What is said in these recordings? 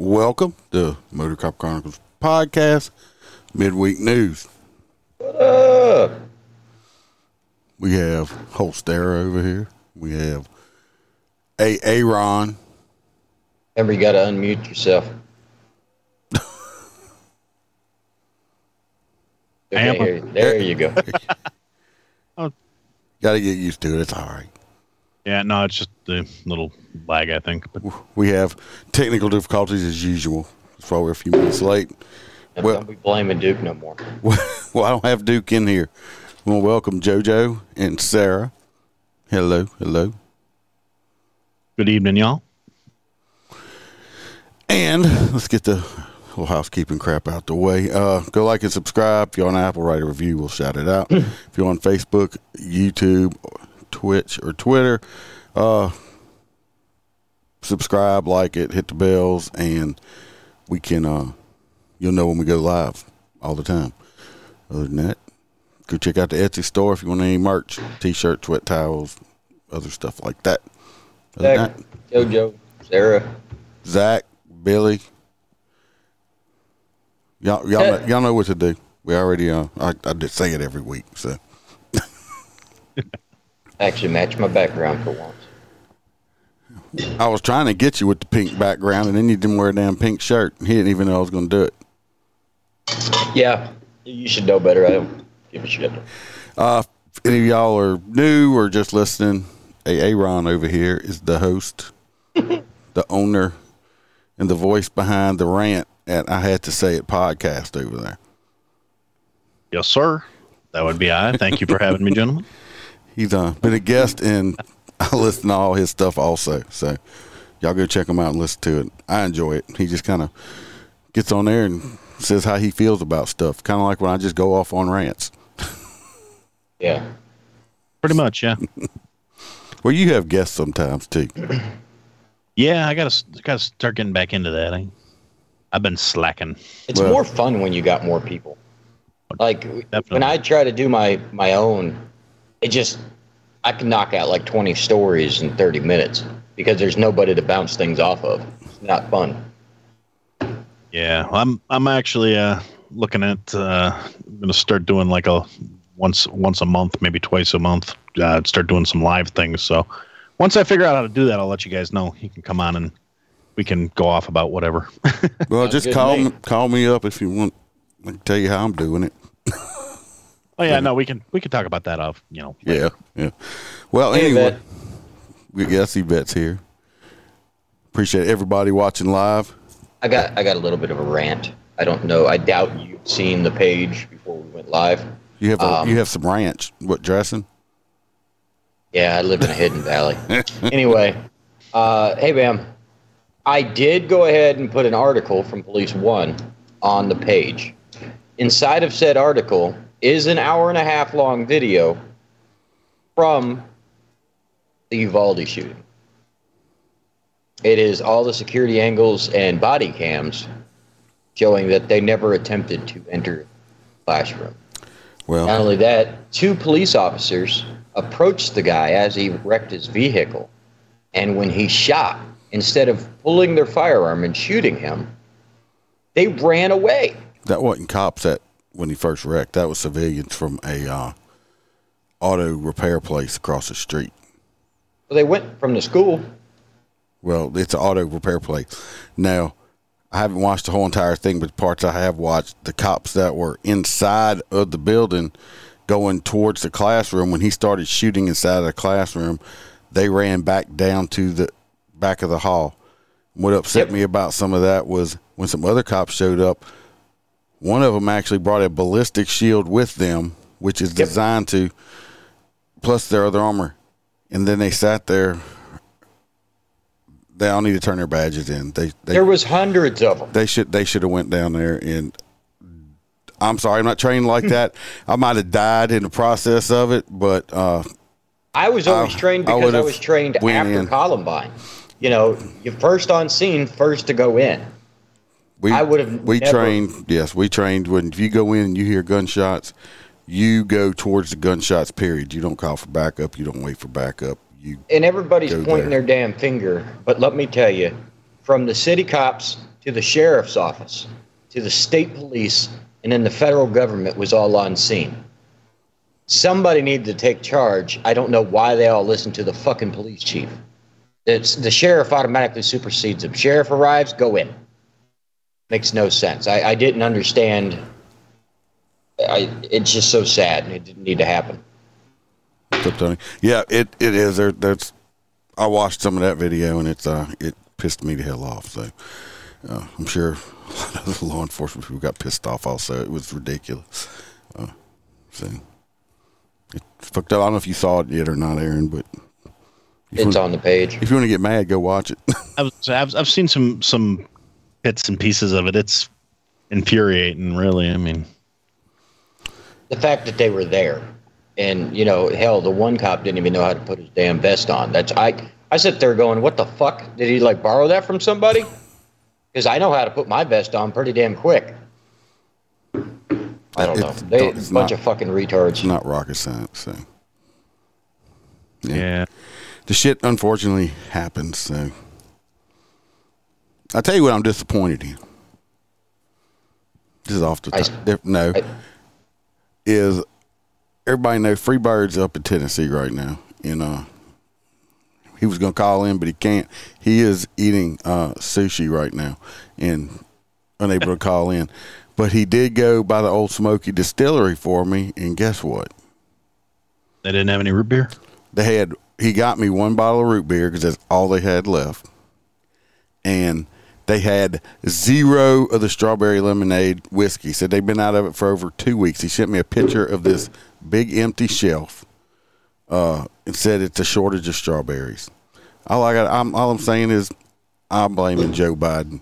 Welcome to Motor Cop Chronicles podcast, midweek news. What up? We have Holstera over here. We have A Aaron. Remember, you got to unmute yourself. Am I? Okay, there you go. Oh. Got to get used to it. It's all right. Yeah, no, it's just the little lag, I think. But We have technical difficulties as usual. That's why we're a few minutes late. And Well- don't be blaming Duke no more. Well, I don't have Duke in here. We want to welcome JoJo and Sarah. Hello, hello. good evening, y'all. And let's get the little housekeeping crap out the way. Uh, go like and subscribe. If you're on Apple, write a review. We'll shout it out. if you're on Facebook, YouTube, Twitch, or Twitter, uh, subscribe, like it, hit the bells, and we can. Uh, you'll know when we go live all the time. Other than that, go check out the Etsy store if you want any merch, t-shirts, sweat towels, other stuff like that. Zach, that, JoJo, Sarah. Zach, Billy. Y'all, y'all, know, y'all know what to do. We already, uh, I, I did say it every week. So Actually, match my background for once. I was trying to get you with the pink background, and then you didn't wear a damn pink shirt. He didn't even know I was going to do it. Yeah, you should know better. I don't give a shit. Uh, if any of y'all are new or just listening, A. Aaron over here is the host, the owner, and the voice behind the rant at I Had to Say It podcast over there. Yes, sir. That would be I. Thank you for having me, gentlemen. He's uh, been a guest and I listen to all his stuff also. So y'all go check him out and listen to it. I enjoy it. He just kind of gets on there and says how he feels about stuff. Kind of like when I just go off on rants. Yeah. Pretty much, yeah. Well, you have guests sometimes too. Yeah, I gotta gotta start getting back into that. I, I've been slacking. It's Well- more fun when you got more people. Like Definitely. when I try to do my my own, it just I can knock out like 20 stories in 30 minutes because there's nobody to bounce things off of. It's not fun. Yeah, I'm I'm actually uh, looking at uh, I'm gonna start doing like a once once a month, maybe twice a month. Uh, start doing some live things. So once I figure out how to do that, I'll let you guys know. You can come on and we can go off about whatever. Well, Sounds just call me. me, call me up if you want. I can tell you how I'm doing it. Oh yeah, no, we can we can talk about that off. You know, Yeah, yeah. Well, Hey, anyway, Vet. we yeah, I see Bet's here. Appreciate everybody watching live. I got I got a little bit of a rant. I don't know. I doubt you've seen the page before we went live. You have a, Um, you have some ranch. What dressing? Yeah, I live in a hidden valley. Anyway, uh, hey, Bam. I did go ahead and put an article from Police One on the page. Inside of said article is an hour and a half long video from the Uvalde shooting. It is all the security angles and body cams showing that they never attempted to enter the classroom. Well, Not only that, two police officers approached the guy as he wrecked his vehicle. And when he shot, instead of pulling their firearm and shooting him, they ran away. that wasn't cops that when he first wrecked. That was civilians from a uh, auto repair place across the street. So they went from the school. Well, it's an auto repair place. Now, I haven't watched the whole entire thing, but parts I have watched, the cops that were inside of the building going towards the classroom, when he started shooting inside of the classroom, they ran back down to the back of the hall. What upset Yep. me about some of that was when some other cops showed up, one of them actually brought a ballistic shield with them, which is Yep. designed to, plus their other armor. And then they sat there they all need to turn their badges in. They they There was hundreds of them. they should they should have went down there and I'm sorry, I'm not trained like that. I might have died in the process of it, but uh, I was always I- trained because I, would've was trained after in. Columbine. You know, you first on scene, first to go in. We I would've we never- trained. Yes, we trained when if you go in and you hear gunshots, you go towards the gunshots. Period. You don't call for backup. You don't wait for backup. You And everybody's pointing there. their damn finger. But let me tell you, from the city cops to the sheriff's office to the state police and then the federal government was all on scene. Somebody needed to take charge. I don't know why they all listen to the fucking police chief. It's the sheriff automatically supersedes him. Sheriff arrives, go in. Makes no sense. I, I didn't understand. I, it's just so sad. It didn't need to happen. Yeah, it, it is. There, that's. I watched some of that video and it's uh it pissed me the hell off. So uh, I'm sure a lot of the law enforcement people got pissed off. Also, it was ridiculous. Uh, so it fucked up. I don't know if you saw it yet or not, Aaron, but It's wanna- on the page. If you want to get mad, go watch it. I've, I've I've seen some some bits and pieces of it. It's infuriating, really. I mean, the fact that they were there and you know hell the one cop didn't even know how to put his damn vest on that's i i sit there going what the fuck did he like borrow that from somebody because i know how to put my vest on pretty damn quick i don't know It's- they it's a bunch not- of fucking retards it's not rocket science. So yeah. the shit unfortunately happens. So I tell you what, I'm disappointed in. This is off the top. no, I- is everybody know Freebird's up in Tennessee right now, and uh, he was gonna call in, but he can't. He is eating uh, sushi right now and unable to call in. But he did go by the Old Smoky Distillery for me, and guess what? They didn't have any root beer. they had he got me one bottle of root beer because that's all they had left and they had zero of the strawberry lemonade whiskey. Said they've been out of it for over two weeks. He sent me a picture of this big empty shelf uh, and said it's a shortage of strawberries. All i got I'm, all i'm saying is i'm blaming joe biden.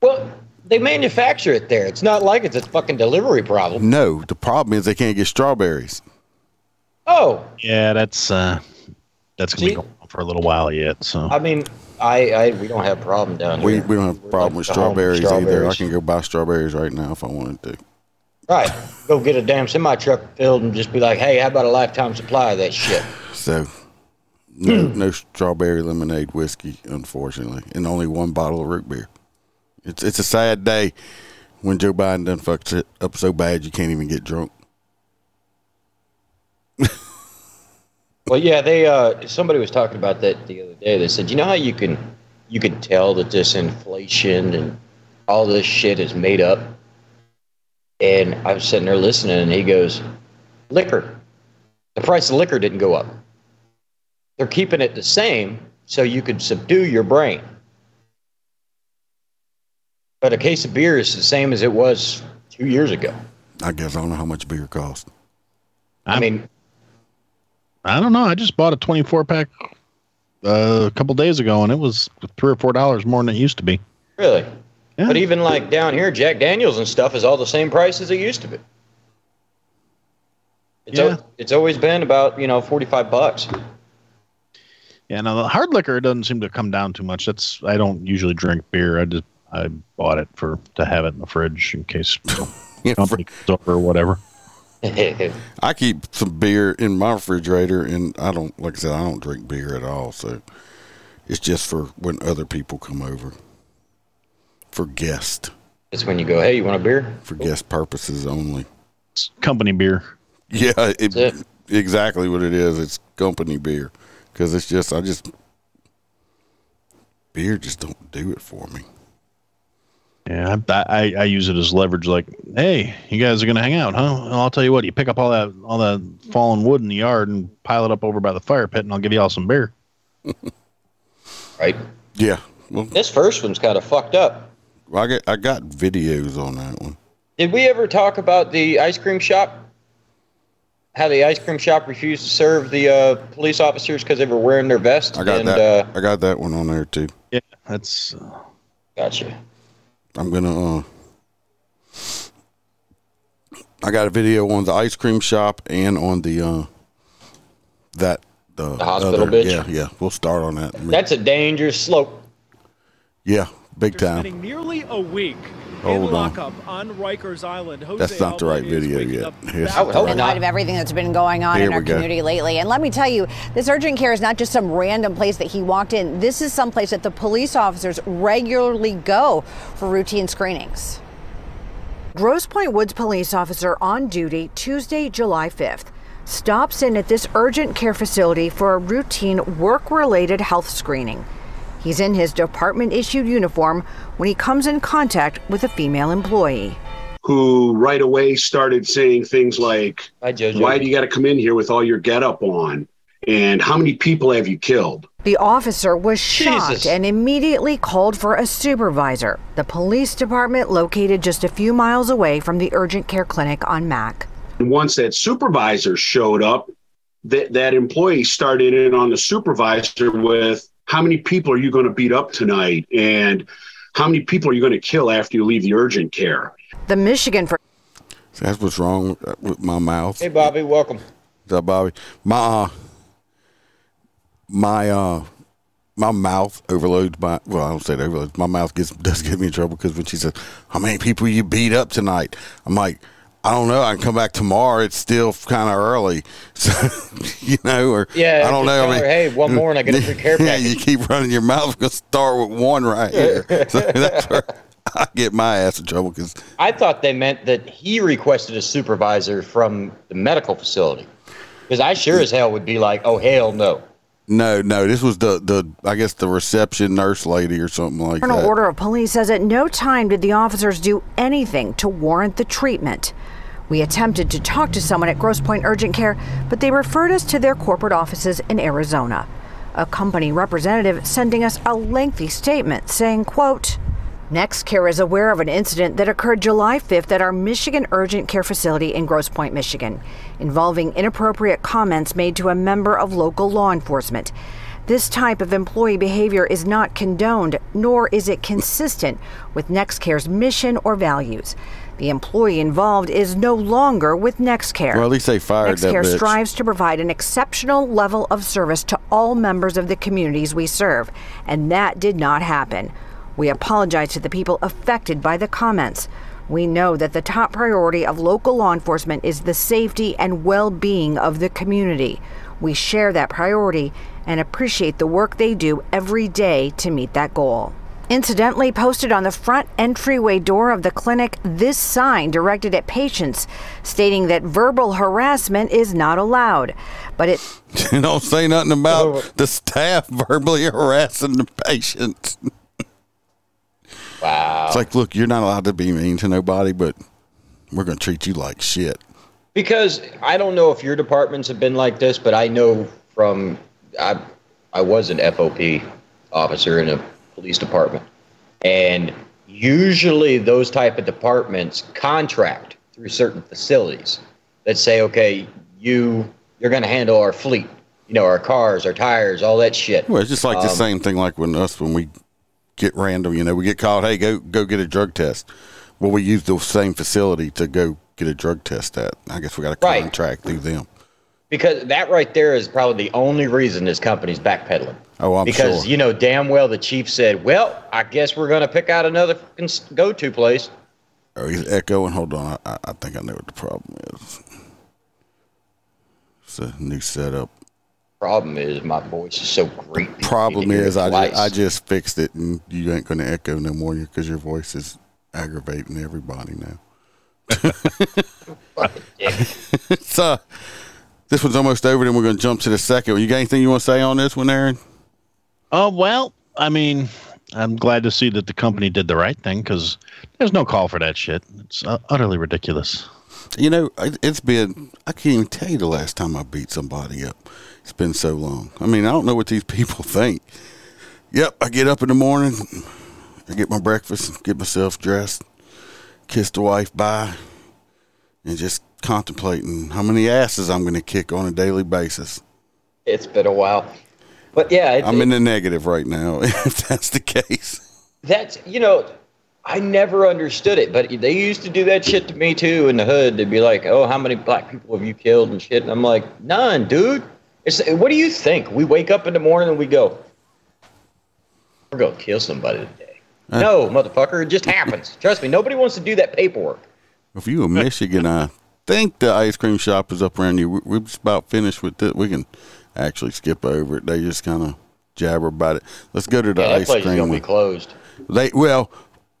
Well they manufacture it there. It's not like it's a fucking delivery problem. No the problem is they can't get strawberries. Oh. Yeah, that's uh, that's gonna See? be going on for a little while yet. So. I mean i i we don't have a problem down here. we don't have a problem like with of strawberries, either. I can go buy strawberries right now if i wanted to. Right. Go get a damn semi truck filled and just be like hey how about a lifetime supply of that shit? So, no, hmm. no strawberry lemonade whiskey, unfortunately, and only one bottle of root beer. It's it's a sad day when Joe Biden done fucks it up so bad you can't even get drunk. Well, yeah, they uh, somebody was talking about that the other day. They said, you know how you can you can tell that this inflation and all this shit is made up. And I was sitting there listening, and he goes, "Liquor, the price of liquor didn't go up. They're keeping it the same so you could subdue your brain. But a case of beer is the same as it was two years ago. I guess I don't know how much beer costs. I mean, I don't know. I just bought a 24 pack uh, a couple days ago, and it was three or four dollars more than it used to be. really." Yeah. But even like down here, Jack Daniels and stuff is all the same price as it used to be. It's, Yeah. al- it's always been about you know forty five bucks. Yeah, now the hard liquor doesn't seem to come down too much. That's I don't usually drink beer. I just I bought it for to have it in the fridge in case you know, You know, company comes over or whatever. I keep some beer in my refrigerator, and I don't, like I said, I don't drink beer at all. So it's just for when other people come over, for guest, it's when you go, hey, you want a beer? for guest purposes only. It's company beer. Yeah, it, it. exactly what it is. It's company beer because it's just I just beer just don't do it for me. Yeah, I, I I use it as leverage. Like, hey, you guys are gonna hang out, huh? Well, I'll tell you what. You pick up all that all that fallen wood in the yard and pile it up over by the fire pit, and I'll give you all some beer. Right. Yeah, well, This first one's kind of fucked up. I got I got videos on that one. Did we ever talk about the ice cream shop? how the ice cream shop refused to serve the uh, police officers because they were wearing their vests. I got and, that. Uh, I got that one on there too. Yeah, that's. Uh, gotcha. I'm gonna. Uh, I got a video on the ice cream shop and on the uh, that the, The hospital other- bitch? Yeah, yeah. We'll start on that. That's a dangerous slope. yeah, big After time. spending nearly a week Hold in on. lockup on Rikers Island. Jose That's not the right video yet. Here's back I would hope to in not. light of everything that's been going on Here in we our go. community lately. And let me tell you, this urgent care is not just some random place that he walked in. This is some place that the police officers regularly go for routine screenings. Grosse Pointe Woods police officer on duty Tuesday, July 5th, stops in at this urgent care facility for a routine work related health screening. He's in his department issued uniform when he comes in contact with a female employee. who right away started saying things like, Hi, Why do you got to come in here with all your getup on? And how many people have you killed? The officer was shocked Jesus. and immediately called for a supervisor. The police department located just a few miles away from the urgent care clinic on Mack. And once that supervisor showed up, that, that employee started in on the supervisor with, How many people are you going to beat up tonight? And how many people are you going to kill after you leave the urgent care? The Michigan for That's what's wrong with my mouth. Hey, Bobby, welcome. Is that Bobby? My uh, my uh, my mouth overloads my. Well, I don't say it overloads. My mouth gets does get me in trouble because when she says, "How many people you beat up tonight?" I'm like, I don't know. I can come back tomorrow. It's still kind of early, so you know, or Yeah, I don't know. tell her, "Hey, one more and I get a free care Yeah, you keep running your mouth. Gonna start with one right here. so that's where I get my ass in trouble because I thought they meant that he requested a supervisor from the medical facility. Because I sure as hell would be like, oh, hell no. No, no, this was the the I guess the reception nurse lady or something like Colonel that. Order of Police says at no time did the officers do anything to warrant the treatment. We attempted to talk to someone at Grosse Pointe Urgent Care, but they referred us to their corporate offices in Arizona. A company representative sending us a lengthy statement saying, quote, NextCare is aware of an incident that occurred July 5th at our Michigan Urgent Care facility in Grosse Pointe, Michigan, involving inappropriate comments made to a member of local law enforcement. This type of employee behavior is not condoned, nor is it consistent with NextCare's mission or values. The employee involved is no longer with NextCare. Well, at least they fired that NextCare bitch. strives to provide an exceptional level of service to all members of the communities we serve, and that did not happen. We apologize to the people affected by the comments. We know that the top priority of local law enforcement is the safety and well being of the community. We share that priority and appreciate the work they do every day to meet that goal. Incidentally, posted on the front entryway door of the clinic, this sign directed at patients stating that verbal harassment is not allowed. But it you don't say nothing about the staff verbally harassing the patients. Wow. It's like, look, you're not allowed to be mean to nobody, but we're going to treat you like shit. Because I don't know if your departments have been like this, but I know from I I was an FOP officer in a police department, and usually those type of departments contract through certain facilities that say, okay, you you're going to handle our fleet, you know, our cars, our tires, all that shit. Well, it's just like the Um, same thing like when us when we get random, you know, we get called, hey, go go get a drug test. Well, we use the same facility to go get a drug test at. I guess we got a Right. contract through them. Because that right there is probably the only reason this company's backpedaling. Oh, I'm because sure. you know damn well the chief said, "Well, I guess we're going to pick out another go-to place." Oh, he's echoing. Hold on. I, I think I know what the problem is. It's a new setup. Problem is, my voice is so great. people Problem need to hear is, I just, I just fixed it, and you ain't going to echo no more because your voice is aggravating everybody now. It's uh, this one's almost over. Then we're going to jump to the second one. You got anything you want to say on this one, Aaron? Oh well, I mean, I'm glad to see that the company did the right thing because there's no call for that shit. It's uh, utterly ridiculous. You know, it's been, I can't even tell you the last time I beat somebody up. It's been so long. I mean, I don't know what these people think. Yep, I get up in the morning, I get my breakfast, get myself dressed, kiss the wife bye, and just contemplating how many asses I'm going to kick on a daily basis. It's been a while, but yeah, it, I'm in the negative right now, if that's the case. that's you know, I never understood it, but they used to do that shit to me too in the hood. They'd be like, "Oh, how many black people have you killed and shit?" And I'm like, "None, dude." It's what do you think? We wake up in the morning and we go, "We're gonna kill somebody today." no, motherfucker, it just happens. Trust me, nobody wants to do that paperwork. If you're in Michigan, I think the ice cream shop is up around you. We- We're just about finished with it. We can actually skip over it. They just kind of jabber about it. Let's go to the Yeah, that ice place is cream. gonna be closed. They well,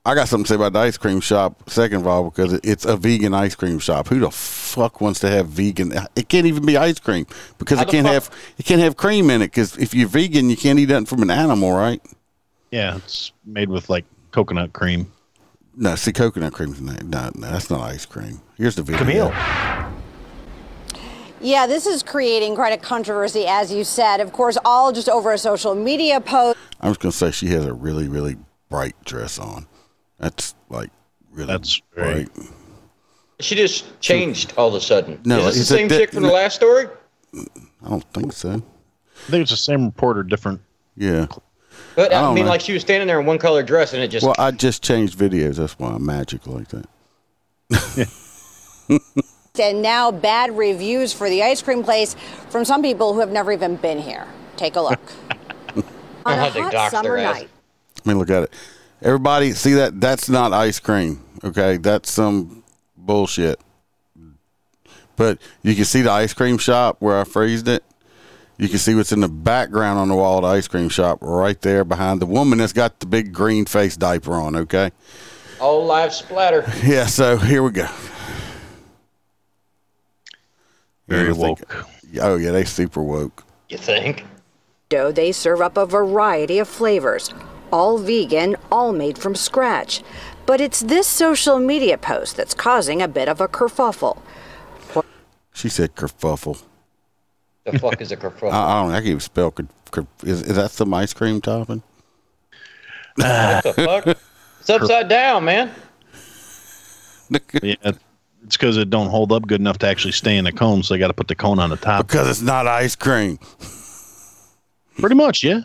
I got something to say about the ice cream shop. Second of all, because it's a vegan ice cream shop. Who the fuck wants to have vegan? It can't even be ice cream because How it can't fuck- have it can't have cream in it. Because if you're vegan, you can't eat nothing from an animal, right? Yeah, it's made with like coconut cream. No, see, coconut cream's not. No, no, that's not ice cream. Here's the video. Camille. Yeah, this is creating quite a controversy, as you said. Of course, all just over a social media post. I'm just gonna say she has a really, really bright dress on. That's like really That's right. She just changed all of a sudden. No, is this it's the same di- chick from the last story? I don't think so. I think it's the same reporter, different. Yeah. But I I, mean, know. like she was standing there in one color dress, and it just Well, I just changed videos. That's why I'm magic like that. And now bad reviews for the ice cream place from some people who have never even been here. Take a look. On a hot summer ass? night, I mean, look at it. Everybody, see that? That's not ice cream. Okay, that's some bullshit. But you can see the ice cream shop where I phrased it. You can see what's in the background on the wall of the ice cream shop right there behind the woman that's got the big green face diaper on. Okay. all live splatter. Yeah. So here we go. Very Yeah, I think- woke. Oh yeah, they super woke. You think? dough, they serve up a variety of flavors, all vegan, all made from scratch. But it's this social media post that's causing a bit of a kerfuffle. She said kerfuffle. The fuck is a kerfuffle? I, I don't. know. I can't even spell. Ker, ker, is, is that some ice cream topping? what the fuck? It's upside down, man. Yeah, it's because it don't hold up good enough to actually stay in the cone, so they got to put the cone on the top. Because it's not ice cream. Pretty much, yeah.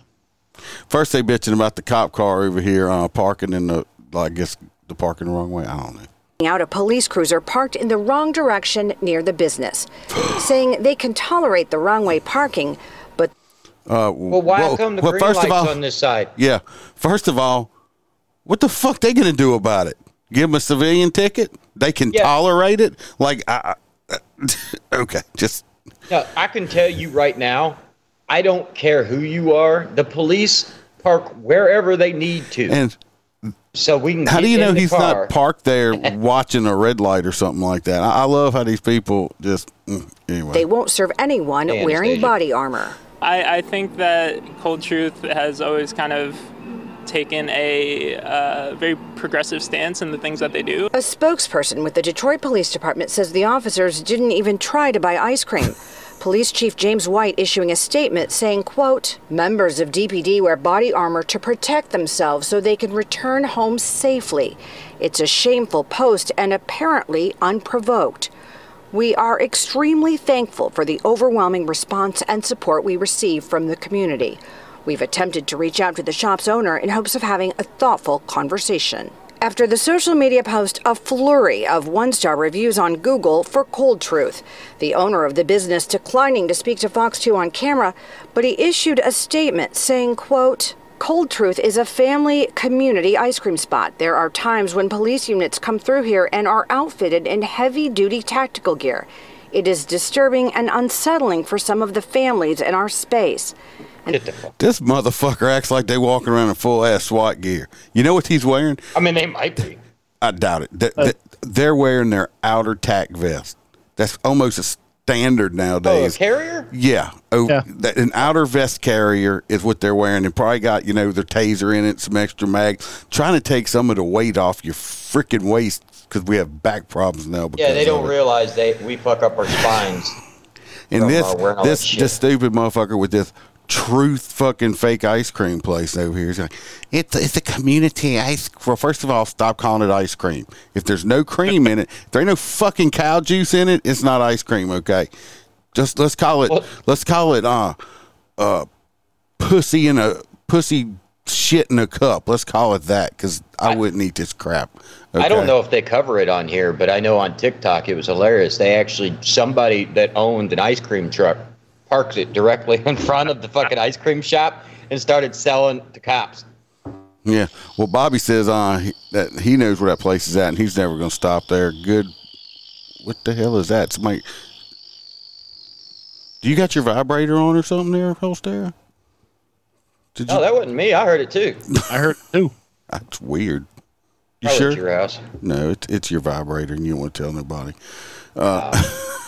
First, they bitching about the cop car over here uh, parking in the, I guess, the parking the wrong way. I don't know. out a police cruiser parked in the wrong direction near the business, saying they can tolerate the wrong way parking, but Uh, Well, why come the green lights on this side? Yeah. First of all, what the fuck they gonna do about it? Give them a civilian ticket? They can Yeah. tolerate it? Like, I, I, okay, just No, I can tell you right now, I don't care who you are. The police park wherever they need to, and so we can. how do you know he's car. not parked there watching a red light or something like that? I, I love how these people just mm, anyway. they won't serve anyone Hey, wearing body armor. I, I think that Cold Truth has always kind of taken a uh, very progressive stance in the things that they do. A spokesperson with the Detroit Police Department says the officers didn't even try to buy ice cream. Police Chief James White issuing a statement saying, quote, members of DPD wear body armor to protect themselves so they can return home safely. It's a shameful post and apparently unprovoked. We are extremely thankful for the overwhelming response and support we receive from the community. We've attempted to reach out to the shop's owner in hopes of having a thoughtful conversation. After the social media post, a flurry of one star reviews on Google for Cold Truth. The owner of the business declining to speak to Fox 2 on camera, but he issued a statement saying, quote, Cold Truth is a family community ice cream spot. There are times when police units come through here and are outfitted in heavy duty tactical gear. It is disturbing and unsettling for some of the families in our space. Get the fuck. this motherfucker acts like they walking around in full ass SWAT gear. You know what he's wearing? I mean, they might be. I doubt it. They, they, they're wearing their outer tack vest. That's almost a standard Oh, a nowadays. carrier? Yeah. Oh, Yeah. that- an outer vest carrier is what they're wearing. And probably got, you know, their taser in it, some extra mag, trying to take some of the weight off your freaking waist because we have back problems now. Yeah, they don't realize they we fuck up our spines. And this uh, wearing all that this this stupid motherfucker with this truth fucking fake ice cream place over here. He's like, it's it's a community ice. Well, first of all, stop calling it ice cream. If there's no cream in it, if there ain't no fucking cow juice in it, it's not ice cream. Okay, just let's call it. Well- let's call it. Uh, uh, pussy in a pussy shit in a cup. Let's call it that because I, wouldn't eat this crap. I don't know if they cover it on here, but I know on TikTok it was hilarious. They actually somebody that owned an ice cream truck parked it directly in front of the fucking ice cream shop and started selling to cops. Yeah. Well, Bobby says uh, he, that he knows where that place is at, and he's never going to stop there. Good. What the hell is that? Somebody. Do you got your vibrator on or something there, Holster? Did you? That wasn't me. I heard it too. I heard it too. That's weird. You Probably sure? at your house. No, it's it's your vibrator, and you don't want to tell nobody. Uh,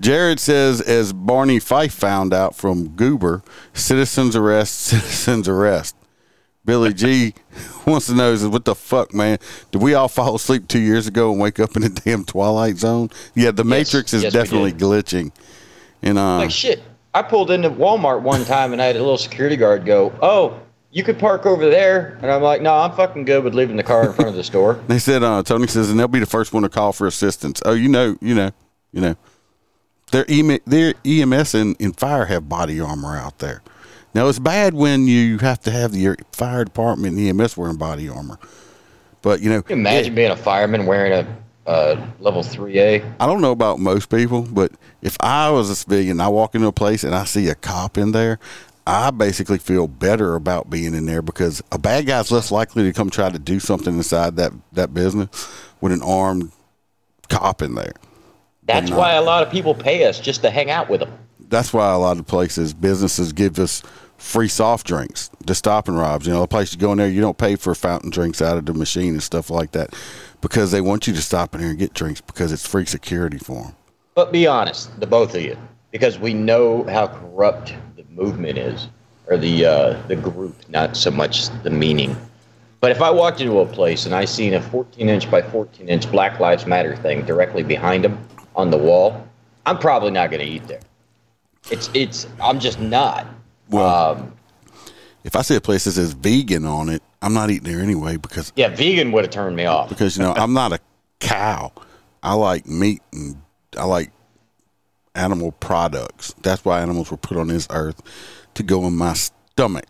Jared says, as Barney Fife found out from Goober, citizens arrest, citizens arrest. Billy G wants to know, is what the fuck, man? Did we all fall asleep two years ago and wake up in a damn twilight zone? Yeah, the Matrix is yes, definitely glitching. And uh, Like shit. I pulled into Walmart one time and I had a little security guard go, "Oh, you could park over there," and I'm like, "No, I'm fucking good with leaving the car in front of the store." They said uh, Tony says, and they'll be the first one to call for assistance. Oh, you know, you know, you know. Their EM, their EMS and, and fire have body armor out there. Now it's bad when you have to have the fire department and EMS wearing body armor. But you know, Can you imagine being a fireman wearing a uh, level three A? I don't know about most people, but if I was a civilian, I walk into a place and I see a cop in there, I basically feel better about being in there because a bad guy's less likely to come try to do something inside that, that business with an armed cop in there. That's why a lot of people pay us just to hang out with them. That's why a lot of places, businesses give us free soft drinks, to stop and robs. You know, the place you go in there, you don't pay for fountain drinks out of the machine and stuff like that because they want you to stop in here and get drinks because it's free security for them. But be honest, the both of you, because we know how corrupt the movement is, or the uh, the group, not so much the meaning. But if I walked into a place and I seen a 14 inch by 14 inch Black Lives Matter thing directly behind them on the wall, I'm probably not going to eat there. It's it's I'm just not. Well, Um, if I see a place that says vegan on it, I'm not eating there anyway because yeah, vegan would have turned me off. because you know I'm not a cow. I like meat and I like animal products. That's why animals were put on this earth to go in my stomach.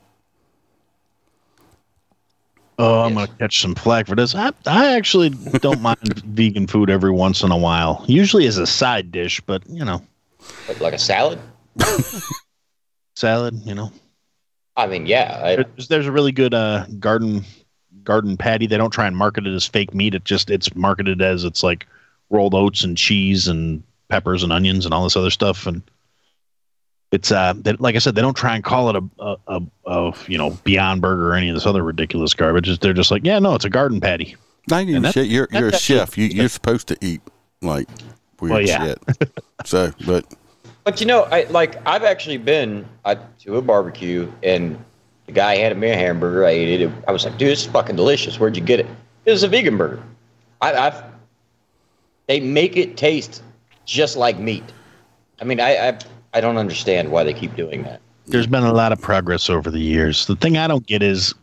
Oh, I'm gonna catch some flack for this. I I actually don't mind vegan food every once in a while. Usually as a side dish, but you know, Like, like a salad. salad. You know, I mean, yeah. I, there's, there's a really good uh, garden garden patty. They don't try and market it as fake meat. It just it's marketed as it's like rolled oats and cheese and peppers and onions and all this other stuff. And it's uh, they, like I said, they don't try and call it a, a, a, a you know Beyond Burger or any of this other ridiculous garbage. It's- They're just like, yeah, no, it's a garden patty. Not even And that- shit. You're you're a that's chef. You you're supposed to eat like weird Well, yeah. shit. so, but But you know, I like I've actually been uh, to a barbecue and the guy handed me a hamburger. I ate it. I was like, dude, this is fucking delicious. Where'd you get it? It was a vegan burger. I, I've they make it taste just like meat. I mean, I, I I don't understand why they keep doing that. There's been a lot of progress over the years. The thing I don't get is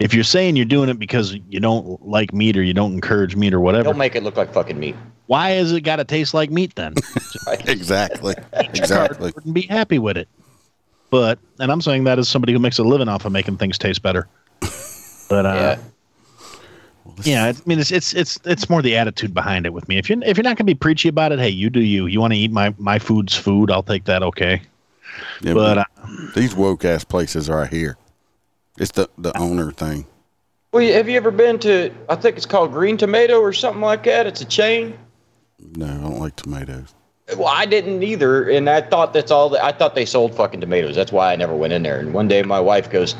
if you're saying you're doing it because you don't like meat or you don't encourage meat or whatever, Don't make it look like fucking meat. why has it got to taste like meat then? exactly, exactly. Wouldn't be happy with it. But, and I'm saying that as somebody who makes a living off of making things taste better. But uh, Yeah. yeah, I mean, it's it's it's it's more the attitude behind it with me. If you if you're not gonna be preachy about it, hey, you do you. You want to eat my my food's food, I'll take that. Okay. Yeah, But uh, these woke ass places are here. It's the the owner thing. Well, have you ever been to? I think it's called Green Tomato or something like that. It's a chain. No, I don't like tomatoes. Well, I didn't either, and I thought that's all. That, I thought they sold fucking tomatoes. That's why I never went in there. And one day, my wife goes,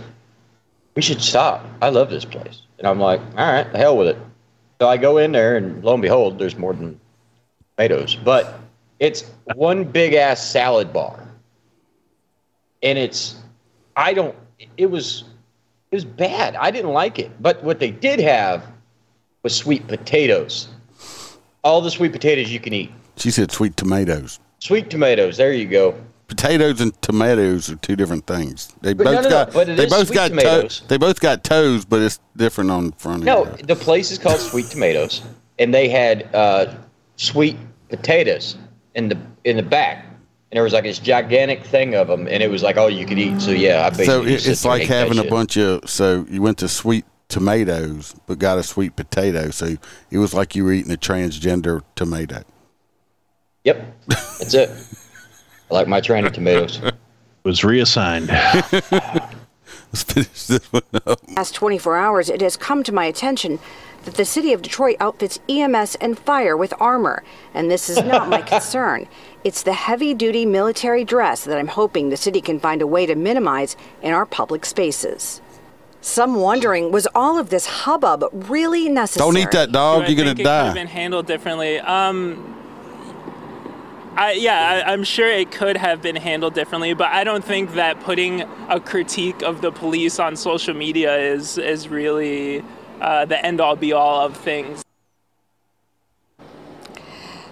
"We should stop. I love this place." And I'm like, "All right, the hell with it." So I go in there, and lo and behold, there's more than tomatoes. But it's one big ass salad bar, and it's. I don't. It was. It was bad. I didn't like it. But what they did have was sweet potatoes. All the sweet potatoes you can eat. She said sweet tomatoes. Sweet tomatoes. There you go. Potatoes and tomatoes are two different things. They But both no, no, no, got it they both got tomatoes. they both got toes, but it's different on the front No, end. the place is called Sweet Tomatoes, and they had uh, sweet potatoes in the in the back, and there was like this gigantic thing of them, and it was like all you could eat. So yeah, I basically So it, it's like having a bunch of so you went to sweet tomatoes but got a sweet potato. So it was like you were eating a transgender tomato. Yep, that's it. I like my trainer tomatoes. Was reassigned. Let's finish this one up. Last 24 hours, it has come to my attention that the city of Detroit outfits EMS and fire with armor, and this is not my concern. It's the heavy duty military dress that I'm hoping the city can find a way to minimize in our public spaces. Some wondering, was all of this hubbub really necessary? Don't eat that dog. I You're gonna think it could have been handled differently. Um, I, yeah, I, I'm sure it could have been handled differently, but I don't think that putting a critique of the police on social media is is really uh, the end all be all of things.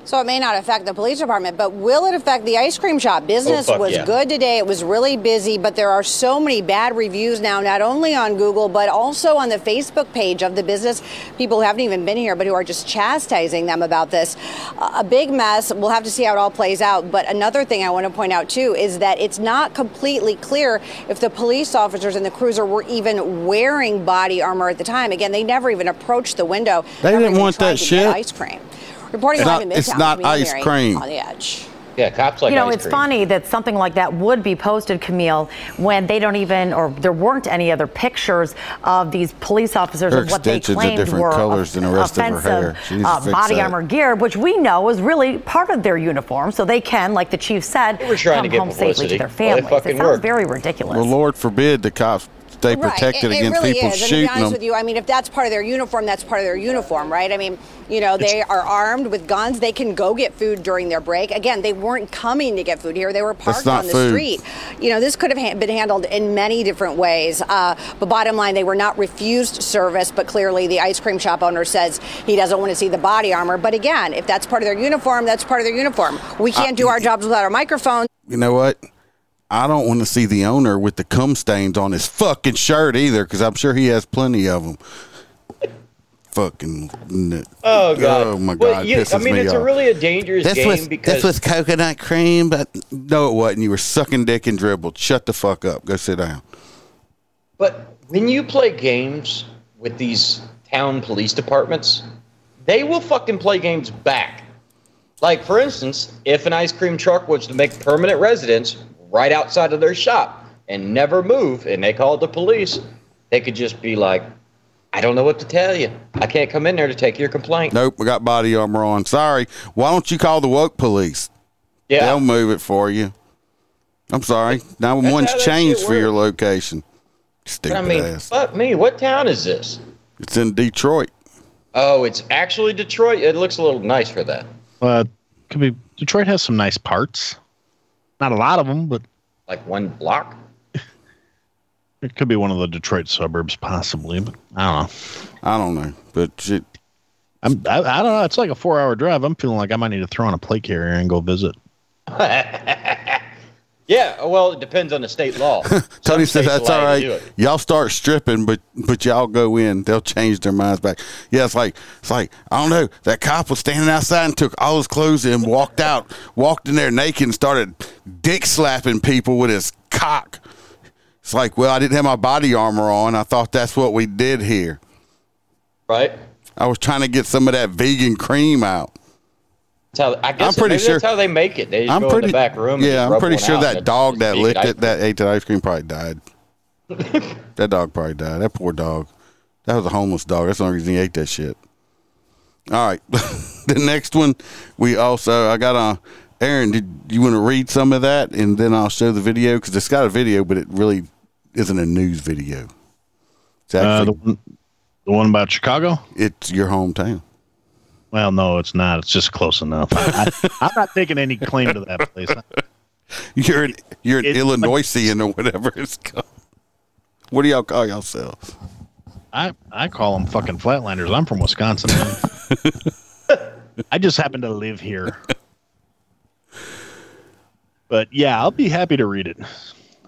So it may not affect the police department, but will it affect the ice cream shop? Business fuck was yeah. good today. It was really busy, but there are so many bad reviews now, not only on Google, but also on the Facebook page of the business. People who haven't even been here, but who are just chastising them about this. Uh, a big mess. We'll have to see how it all plays out. But another thing I want to point out, too, is that it's not completely clear if the police officers in the cruiser were even wearing body armor at the time. Again, they never even approached the window. They didn't want that shit. Ice cream. Reporting It's live not- in Midtown. it's not Camille ice Mary cream. On the edge. Yeah, cops like you know, ice it's cream. funny that something like that would be posted, Camille, when they don't even, or there weren't any other pictures of these police officers Her of what they claimed different were colors than the rest of her offensive hair. She needs to uh, body that. armor gear, which we know is really part of their uniform, so they can, like the chief said, They were trying come to get home safely to their families. fucking it sounds worked. very ridiculous. Well, Lord forbid the cops stay Right. protected It- it against really people is. And to shooting be honest them. with you, I mean, if that's part of their uniform, that's part of their uniform, right? I mean, you know, they are armed with guns. They can go get food during their break. Again, they weren't coming to get food here. They were parked on the food. street. You know, this could have ha- been handled in many different ways. Uh, but bottom line, they were not refused service. But clearly, the ice cream shop owner says he doesn't want to see the body armor. But again, if that's part of their uniform, that's part of their uniform. We can't do our jobs without our microphones. you know what? I don't want to see the owner with the cum stains on his fucking shirt either, because I'm sure he has plenty of them. fucking. Oh, oh god. Oh my Well, god! you- pisses I mean, me it's a really a dangerous This game was because this was coconut cream, but no, it wasn't. You were sucking dick and dribbled. Shut the fuck up. Go sit down. But when you play games with these town police departments, they will fucking play games back. Like, for instance, if an ice cream truck was to make permanent residence right outside of their shop and never move, and they called the police, they could just be like, I don't know what to tell you. I can't come in there to take your complaint. Nope, we got body armor on. Sorry. Why don't you call the woke police? Yeah. They'll move it for you. I'm sorry. Nine one one's changed for your works. location. But Stupid I mean, ass. fuck me. What town is this? It's in Detroit. Oh, it's actually Detroit. It looks a little nice for that. Uh, could be Detroit has some nice parts. Not a lot of them, but Like one block. it could be one of the Detroit suburbs, possibly. But I don't know. I don't know, but shit. I'm, I, I don't know. It's like a four-hour drive. I'm feeling like I might need to throw on a plate carrier and go visit. Yeah, well, it depends on the state law. Tony says that's all right. you to do right. it. Y'all start stripping, but but y'all go in. They'll change their minds back. Yeah, it's like it's like I don't know. That cop was standing outside and took all his clothes and walked out, walked in there naked and started dick slapping people with his cock. It's like, well, I didn't have my body armor on. I thought that's what we did here. Right? I was trying to get some of that vegan cream out. That's how, I guess I'm pretty sure- that's how they make it. They just I'm go pretty in the back room. Yeah, just I'm pretty sure that dog that licked it, that ate that ice cream, probably died. that dog probably died. That poor dog. That was a homeless dog. That's the only reason he ate that shit. All right, the next one we also I got a. Aaron, did you want to read some of that and then I'll show the video because it's got a video, but it really isn't a news video. It's Uh, the, one, the one about Chicago? it's your hometown. Well, no, it's not. It's just close enough. I, I'm not taking any claim to that place. You're an, you're an It's- Illinoisian or whatever it's called. What do y'all call yourselves? I, I call them fucking flatlanders. I'm from Wisconsin. man. I just happen to live here. But yeah, I'll be happy to read it.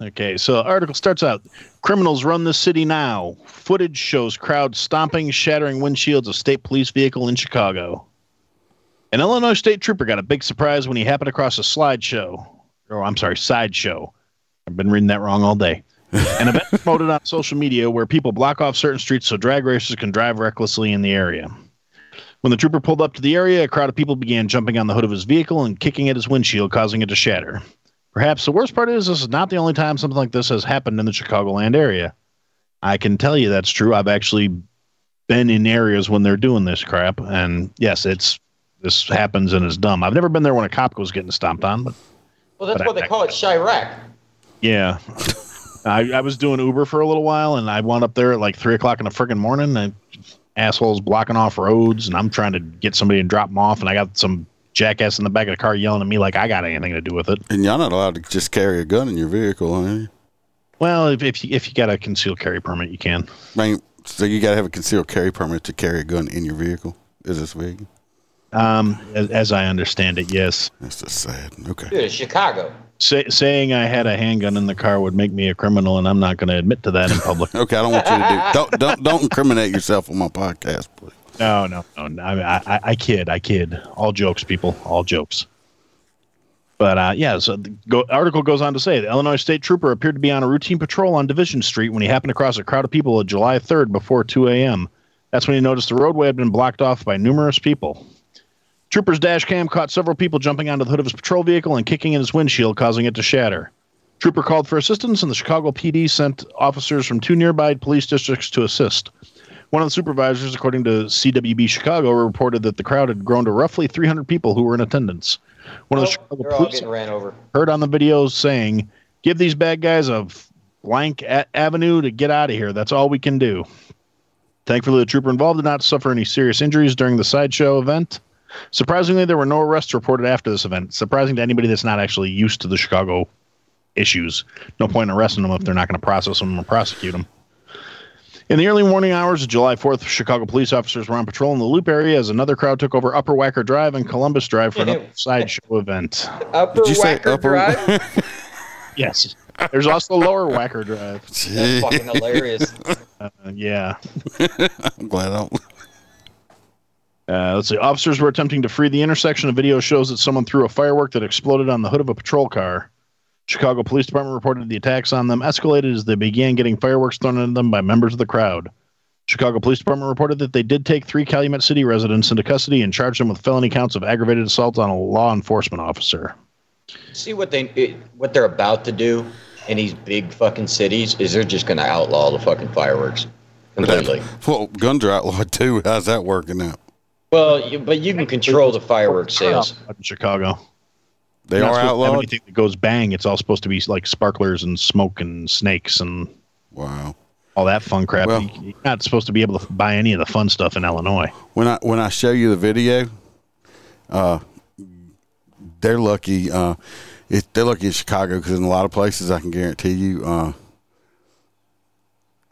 Okay, so the article starts out Criminals run the city now. Footage shows crowd stomping, shattering windshields of state police vehicle in Chicago. An Illinois state trooper got a big surprise when he happened across a slideshow. Or, I'm sorry, sideshow. I've been reading that wrong all day. An event promoted on social media where people block off certain streets so drag racers can drive recklessly in the area. When the trooper pulled up to the area, a crowd of people began jumping on the hood of his vehicle and kicking at his windshield, causing it to shatter. Perhaps the worst part is this is not the only time something like this has happened in the Chicagoland area. I can tell you that's true. I've actually been in areas when they're doing this crap, and yes, it's this happens and it's dumb. I've never been there when a cop was getting stomped on, but Well, that's But what I- they call it, Chiraq. yeah. I, I was doing Uber for a little while, and I wound up there at like three o'clock in the friggin' morning. And assholes blocking off roads, and I'm trying to get somebody to drop them off, and I got some jackass in the back of the car yelling at me like I got anything to do with it. And y'all not allowed to just carry a gun in your vehicle, are you? Well, if if you, if you got a concealed carry permit, you can. I mean, so you got to have a concealed carry permit to carry a gun in your vehicle. Is this vehicle? Um, as, as I understand it, yes. That's just sad. Okay. Dude, it's Chicago. Say, saying I had a handgun in the car would make me a criminal, and I'm not going to admit to that in public. Okay, I don't want you to do. Don't don't don't incriminate yourself on my podcast, please. No, no, no. I, I, I kid. I kid. All jokes, people. All jokes. But uh, yeah, so the go, article goes on to say the Illinois State Trooper appeared to be on a routine patrol on Division Street when he happened across a crowd of people on July 3rd before 2 a.m. That's when he noticed the roadway had been blocked off by numerous people. Trooper's dash cam caught several people jumping onto the hood of his patrol vehicle and kicking in his windshield, causing it to shatter. Trooper called for assistance, and the Chicago PD sent officers from two nearby police districts to assist. One of the supervisors, according to CWB Chicago, reported that the crowd had grown to roughly 300 people who were in attendance. One of the Oh, Chicago police ran over. heard on the video saying, "Give these bad guys a blank a- avenue to get out of here. That's all we can do." Thankfully, the trooper involved did not suffer any serious injuries during the sideshow event. Surprisingly, there were no arrests reported after this event. Surprising to anybody that's not actually used to the Chicago issues. No point in arresting them if they're not going to process them or prosecute them. In the early morning hours of July 4th, Chicago police officers were on patrol in the Loop area as another crowd took over Upper Wacker Drive and Columbus Drive for another sideshow event. Upper Did you say Wacker upper- Drive? Yes. There's also Lower Wacker Drive. That's fucking hilarious. Uh, yeah. I'm glad I don't. Uh, let's see. Officers were attempting to free the intersection. A video shows that someone threw a firework that exploded on the hood of a patrol car. Chicago Police Department reported the attacks on them escalated as they began getting fireworks thrown at them by members of the crowd. Chicago Police Department reported that they did take three Calumet City residents into custody and charged them with felony counts of aggravated assault on a law enforcement officer. See what they what they're about to do in these big fucking cities is they're just going to outlaw the fucking fireworks completely. Well, guns are outlawed too. How's that working out? Well, you, but you can control the fireworks sales. in Chicago. They You're not are supposed to have outlawed. Anything that goes bang, it's all supposed to be like sparklers and smoke and snakes and Wow. all that fun crap. Well- You- You're not supposed to be able to buy any of the fun stuff in Illinois. When I when I show you the video, uh, they're lucky. Uh, it, they're lucky in Chicago because in a lot of places, I can guarantee you, uh,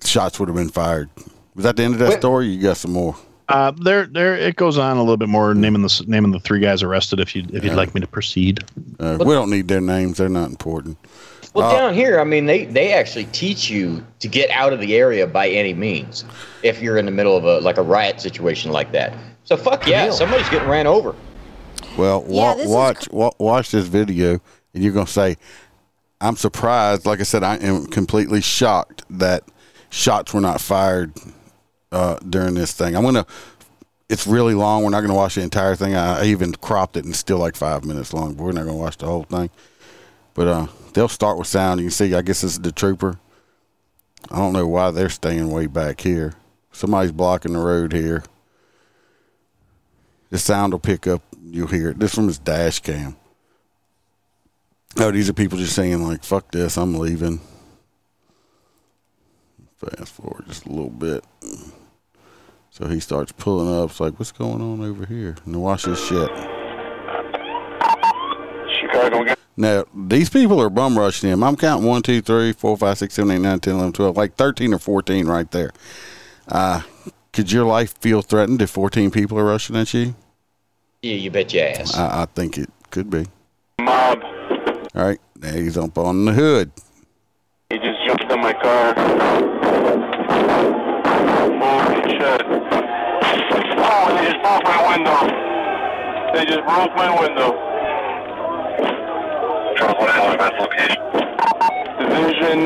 shots would have been fired. Was that the end of that Wait. story? You got some more? Uh, there, there, it goes on a little bit more naming the naming the three guys arrested. If you if you'd like me to proceed, Uh, we don't need their names; they're not important. Well, down here, I mean, they they actually teach you to get out of the area by any means if you're in the middle of a like a riot situation like that. So fuck yeah, somebody's getting ran over. Well, Yeah, wa- this is watch wa- watch this video, and you're gonna say, "I'm surprised." Like I said, I am completely shocked that shots were not fired uh, during this thing. I'm gonna. It's really long. We're not gonna watch the entire thing. I, I even cropped it, and it's still like five minutes long. But we're not gonna watch the whole thing. But uh, they'll start with sound. You can see. I guess is the trooper. I don't know why they're staying way back here. Somebody's blocking the road here. The sound will pick up. You'll hear it. This his dash cam. Oh, these are people just saying like, "Fuck this, I'm leaving." Fast forward just a little bit. So he starts pulling up. It's like, what's going on over here? And watch this shit. Chicago. Now, these people are bum rushing him. I'm counting 1, 2, 3, 4, 5, 6, 7, 8, 9, 10, 11, 12, like 13 or 14 right there. Uh, could your life feel threatened if 14 people are rushing at you? Yeah, you bet your ass. I, I think it could be. Mob. All right, now he's up on the hood. He just jumped on my car. Holy shit. They just broke my window. They just broke my window. Location? Division.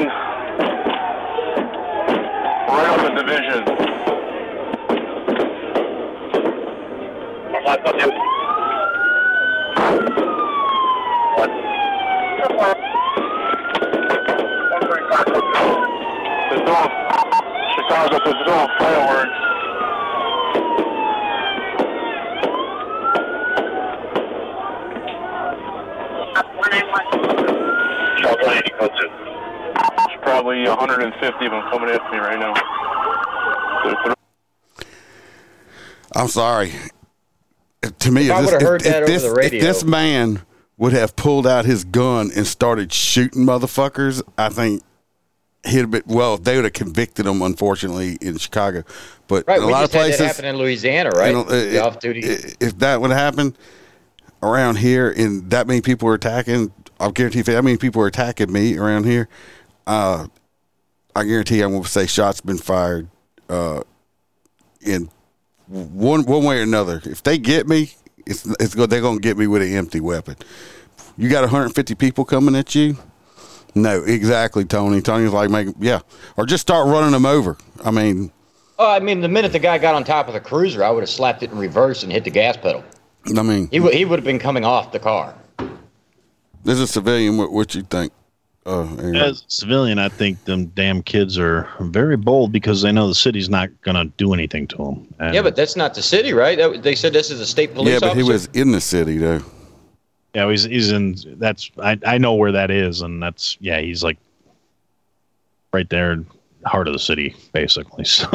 Right on the division. They're doing, Chicago, they're doing fireworks. There's probably 150 of them coming at me right now. I'm sorry. To me, If I this, would've heard that over this, the radio- if this man would have pulled out his gun and started shooting motherfuckers, I think he'd have been. Well, they would have convicted him, unfortunately, in Chicago. But Right, in a we lot just of places, that happen in Louisiana, right? you know, the off-duty. if that would happen around here and that many people are attacking, I guarantee if that many people are attacking me around here, uh, I guarantee I'm going to say shots been fired uh, in one one way or another. If they get me, it's it's. They're going to get me with an empty weapon. You got 150 people coming at you. No, exactly, Tony. Tony's like, make yeah, or just start running them over. I mean, oh, I mean, the minute the guy got on top of the cruiser, I would have slapped it in reverse and hit the gas pedal. I mean, He would he would have been coming off the car. As a civilian, what, what you think? Uh, As a civilian, I think them damn kids are very bold because they know the city's not going to do anything to them. And yeah, but that's not the city, right? That, they said this is a state police yeah, but officer. he was in the city though. yeah, he's he's in. That's I I know where that is, and that's yeah, he's like right there, in the heart of the city, basically. So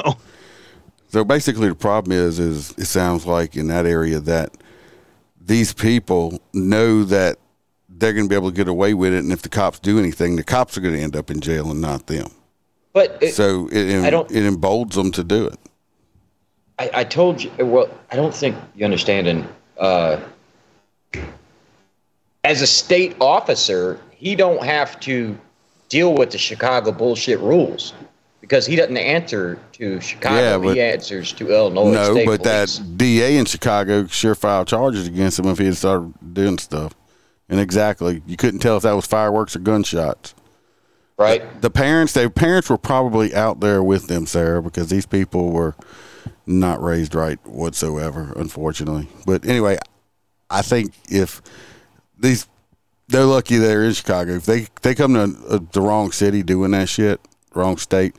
So basically, the problem is, is it sounds like in that area that these people know that they're going to be able to get away with it, and if the cops do anything, the cops are going to end up in jail and not them. But it, so it, I don't- it emboldens them to do it. I, I told you. Well, I don't think you understand. And uh, as a state officer, he don't have to deal with the Chicago bullshit rules because he doesn't answer to Chicago. Yeah, but- he answers to Illinois no, State but Police. that DA in Chicago sure filed charges against him if he had started doing stuff. And exactly, you couldn't tell if that was fireworks or gunshots. Right. The, the parents, their parents were probably out there with them, Sarah, because these people were not raised right whatsoever, unfortunately. But anyway, I think if these, they're lucky they're in Chicago. If they they come to uh, the wrong city doing that shit, wrong state,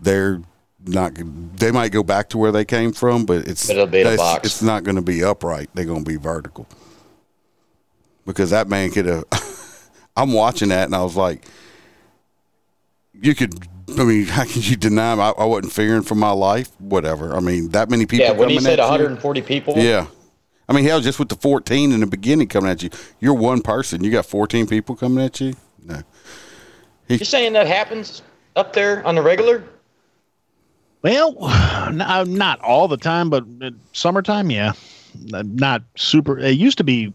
they're not. They might go back to where they came from, but it's But it'll be a box. It's not going to be upright. They're going to be vertical because that man could have. I'm watching that and I was like, you could. I mean, how can you deny? I, I wasn't fearing for my life. Whatever. I mean, that many people. yeah, when he said at you. 140 people. Yeah. I mean, hell, just with the 14 in the beginning coming at you, you're one person. You got 14 people coming at you. No. You're saying that happens up there on the regular? Well, n- uh, not all the time, but uh, summertime, yeah. Not super. It used to be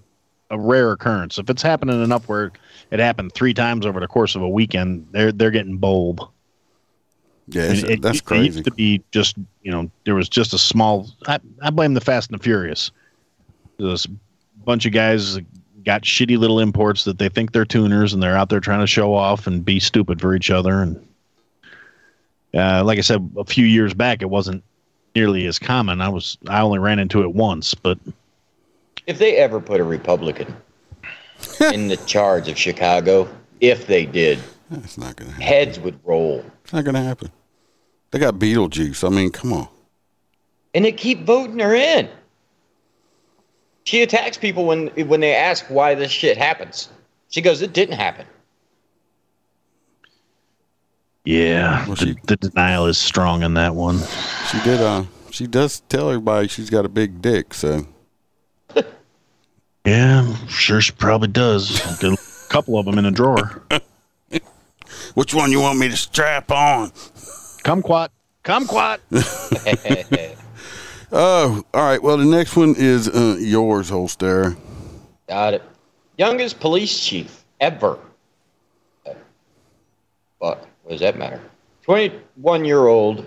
a rare occurrence. If it's happening enough where it happened three times over the course of a weekend, they're they're getting bold. Yeah, And it's- that's It crazy. used to be just you know there was just a small. I, I blame the Fast and the Furious. There's a bunch of guys got shitty little imports that they think they're tuners and they're out there trying to show off and be stupid for each other. And uh, like I said, a few years back, it wasn't nearly as common. I was I only ran into it once, but If they ever put a Republican in the charge of Chicago, if they did, That's not going to happen. heads would roll. It's not going to happen. They got Beetlejuice. I mean, come on. And they keep voting her in. She attacks people when when they ask why this shit happens. She goes, "It didn't happen." Yeah, the, the denial is strong in that one. She did. Uh, she does tell everybody she's got a big dick. So Yeah, I'm sure she probably does. Got a couple of them in a drawer. which one you want me to strap on? Kumquat, kumquat. Oh, all right. Well, the next one is uh, yours, Holster. Got it. Youngest police chief ever. But what does that matter? 21 year old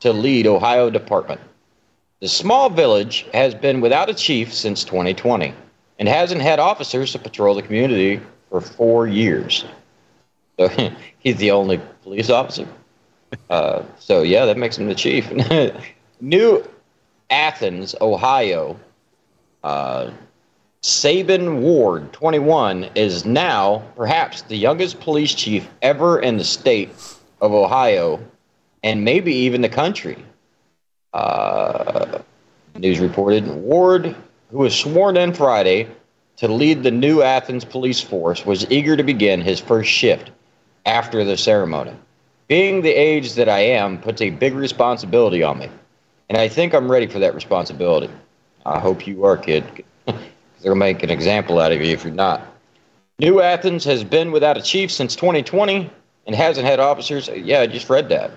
to lead Ohio Department. The small village has been without a chief since 2020 and hasn't had officers to patrol the community for four years. So he's the only police officer. Uh, so yeah, that makes him the chief. New Athens, Ohio. Uh, Sabin Ward, 21, is now perhaps the youngest police chief ever in the state of Ohio, and maybe even the country. Uh, news reported Ward, who was sworn in Friday to lead the new Athens police force, was eager to begin his first shift after the ceremony. Being the age that I am puts a big responsibility on me, and I think I'm ready for that responsibility. I hope you are, kid. They'll make an example out of you if you're not. New Athens has been without a chief since 2020 and hasn't had officers. Yeah, I just read that.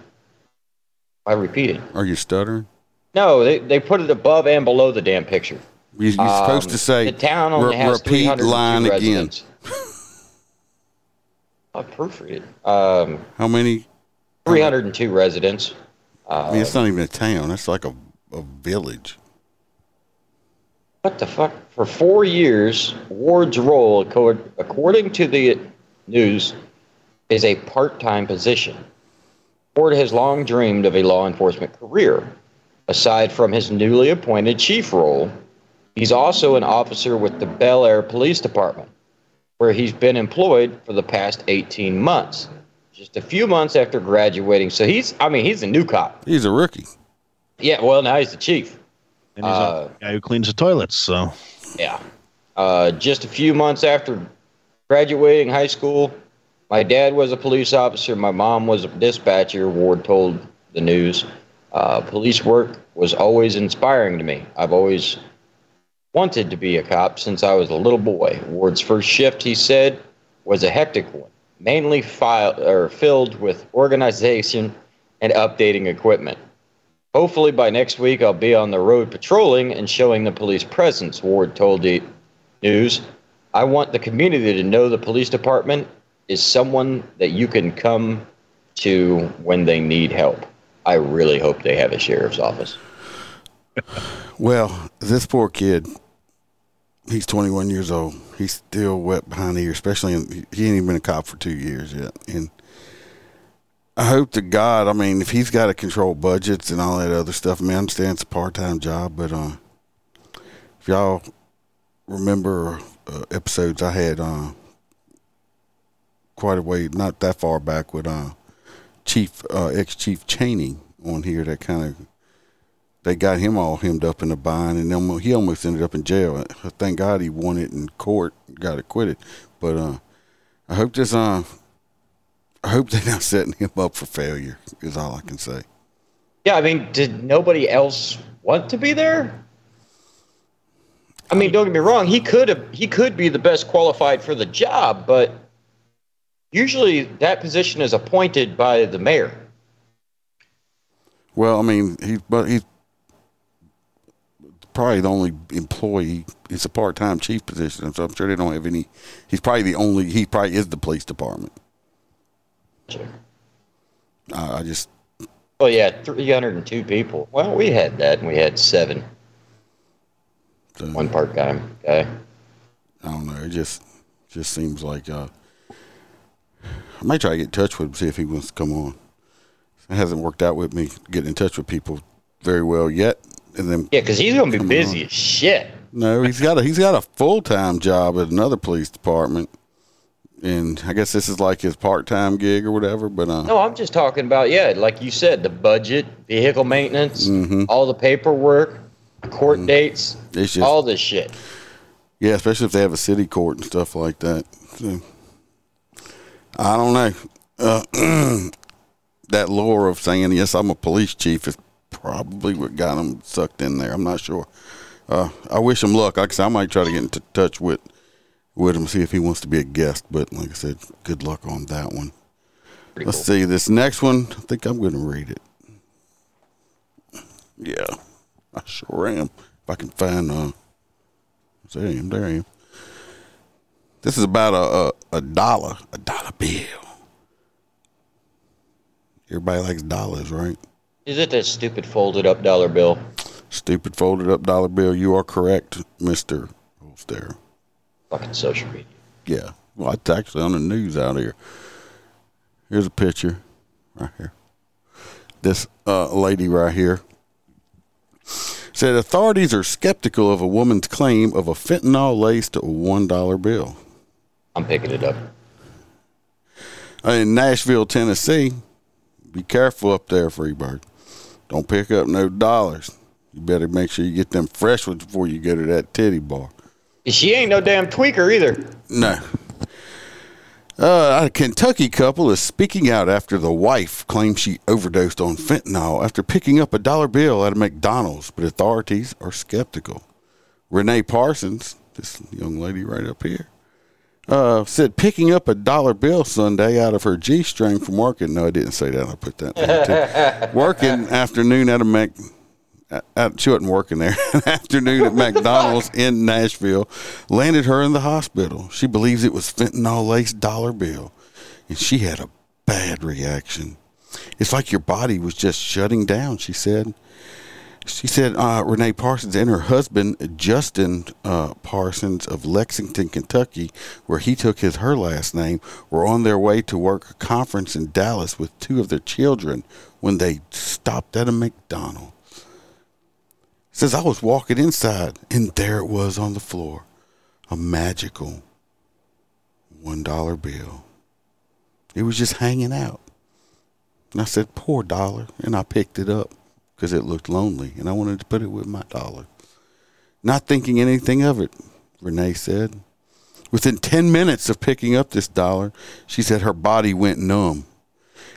I repeated. Are you stuttering? No, they, they put it above and below the damn picture. You- You're supposed Um, to say. the town only re- has repeat 302 line again. I proofread it. Um, How many? 302 residents. I mean, it's not even a town. It's like a, a village. What the fuck? For four years, Ward's role, according to the news, is a part time position. Ward has long dreamed of a law enforcement career. Aside from his newly appointed chief role, he's also an officer with the Bellaire Police Department, where he's been employed for the past 18 months. Just a few months after graduating. So he's, I mean, he's a new cop. He's a rookie. Yeah, well, now he's the chief. And he's Uh, a guy who cleans the toilets. So Yeah. Uh, just a few months after graduating high school, my dad was a police officer. My mom was a dispatcher. Ward told the news. Uh, police work was always inspiring to me. I've always wanted to be a cop since I was a little boy. Ward's first shift, he said, was a hectic one, mainly file, or filled with organization and updating equipment. Hopefully by next week I'll be on the road patrolling and showing the police presence, Ward told the news. I want the community to know the police department is someone that you can come to when they need help. I really hope they have a sheriff's office. Well, this poor kid, he's 21 years old. He's still wet behind the ears, especially in, he ain't even been a cop for two years yet. And I hope to God, I mean, if he's got to control budgets and all that other stuff, I mean, I understand it's a part time job, but uh, if y'all remember uh, episodes I had uh, quite a way, not that far back with uh, Chief, uh, ex Chief Cheney on here that kind of they got him all hemmed up in a bind, and then he almost ended up in jail. Thank God he won it in court, got acquitted. But uh, I hope this. I hope they're not setting him up for failure. Is all I can say. Yeah, I mean, did nobody else want to be there? I mean, don't get me wrong, he could have he could be the best qualified for the job, but usually that position is appointed by the mayor. Well, I mean, he but he's probably the only employee. It's a part-time chief position, so I'm sure they don't have any. He's probably the only. He probably is the police department. I I just Oh yeah, 302 people. Well, we had that, and we had seven. One part-time guy. I don't know. It just just seems like uh, I might try to get in touch with him see if he wants to come on. It hasn't worked out with me getting in touch with people very well yet, and then Yeah, because he's gonna be busy on. as shit. no, he's got a he's got a full time job at another police department, and I guess this is like his part time gig or whatever. But uh, No, I'm just talking about yeah, like you said, the budget, vehicle maintenance, Mm-hmm. all the paperwork, court dates, It's just- all this shit. Yeah, especially if they have a city court and stuff like that. So, I don't know. Uh, that lore of saying yes, I'm a police chief is probably what got him sucked in there. I'm not sure. Uh, I wish him luck. Like I said, I might try to get in t- touch with with him see if he wants to be a guest. But like I said, good luck on that one. Let's see this next one. I think I'm going to read it. Yeah, I sure am. If I can find uh, there I am. There I am. This is about a, a, a dollar, a dollar bill. Everybody likes dollars, right? Is it that stupid folded up dollar bill? Stupid folded up dollar bill. You are correct, Mister Holster. Fucking social media. Yeah. Well, it's actually on the news out here. Here's a picture right here. This uh, lady right here said authorities are skeptical of a woman's claim of a fentanyl laced one dollar bill. I'm picking it up. In Nashville, Tennessee, be careful up there, Freebird. Don't pick up no dollars. You better make sure you get them fresh ones before you go to that titty bar. She ain't no damn tweaker either. No. Uh, a Kentucky couple is speaking out after the wife claims she overdosed on fentanyl after picking up a dollar bill at a McDonald's, but authorities are skeptical. Renee Parsons, this young lady right up here, uh, said picking up a dollar bill Sunday out of her G string from working. No, I didn't say that. I put that there too. working afternoon at a Mc. She wasn't working there. An afternoon at McDonald's in Nashville landed her in the hospital. She believes it was fentanyl laced dollar bill, and she had a bad reaction. It's like your body was just shutting down. She said. She said uh, Renee Parsons and her husband Justin uh, Parsons of Lexington, Kentucky, where he took his her last name, were on their way to work a conference in Dallas with two of their children when they stopped at a McDonald's. Says I was walking inside and there it was on the floor, a magical one dollar bill. It was just hanging out. And I said, poor dollar. And I picked it up because it looked lonely and I wanted to put it with my dollar. Not thinking anything of it, Renee said. Within 10 minutes of picking up this dollar, she said her body went numb.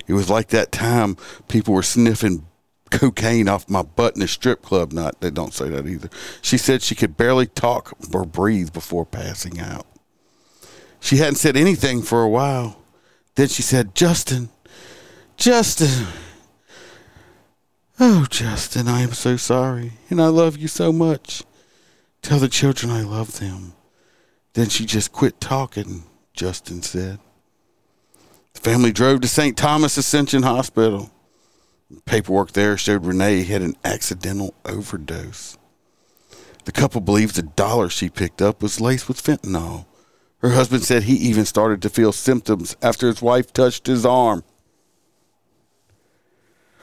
It was like that time people were sniffing cocaine off my butt in a strip club. Not, they don't say that either. She said she could barely talk or breathe before passing out. She hadn't said anything for a while. Then she said, Justin, Justin. Oh, Justin, I am so sorry, and I love you so much. Tell the children I love them. Then she just quit talking, Justin said. The family drove to St. Thomas Ascension Hospital. Paperwork there showed Renee had an accidental overdose. The couple believes the dollar she picked up was laced with fentanyl. Her husband said he even started to feel symptoms after his wife touched his arm.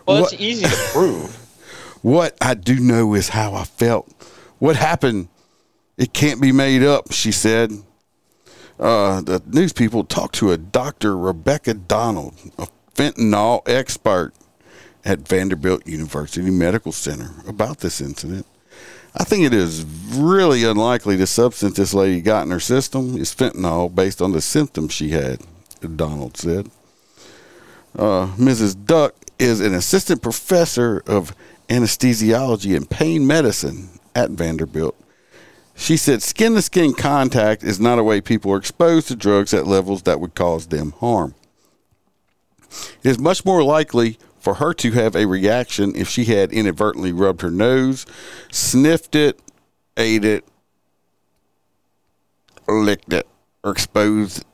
Well, What- it's easy to prove. What I do know is how I felt. What happened? It can't be made up, she said. Uh, the news people talked to a Dr. Rebecca Donald, a fentanyl expert at Vanderbilt University Medical Center, about this incident. I think it is really unlikely the substance this lady got in her system is fentanyl based on the symptoms she had, Donald said. Uh, Mrs. Duck is an assistant professor of anesthesiology and pain medicine at Vanderbilt. She said skin to skin contact is not a way people are exposed to drugs at levels that would cause them harm. It is much more likely for her to have a reaction if she had inadvertently rubbed her nose, sniffed it, ate it, licked it, or exposed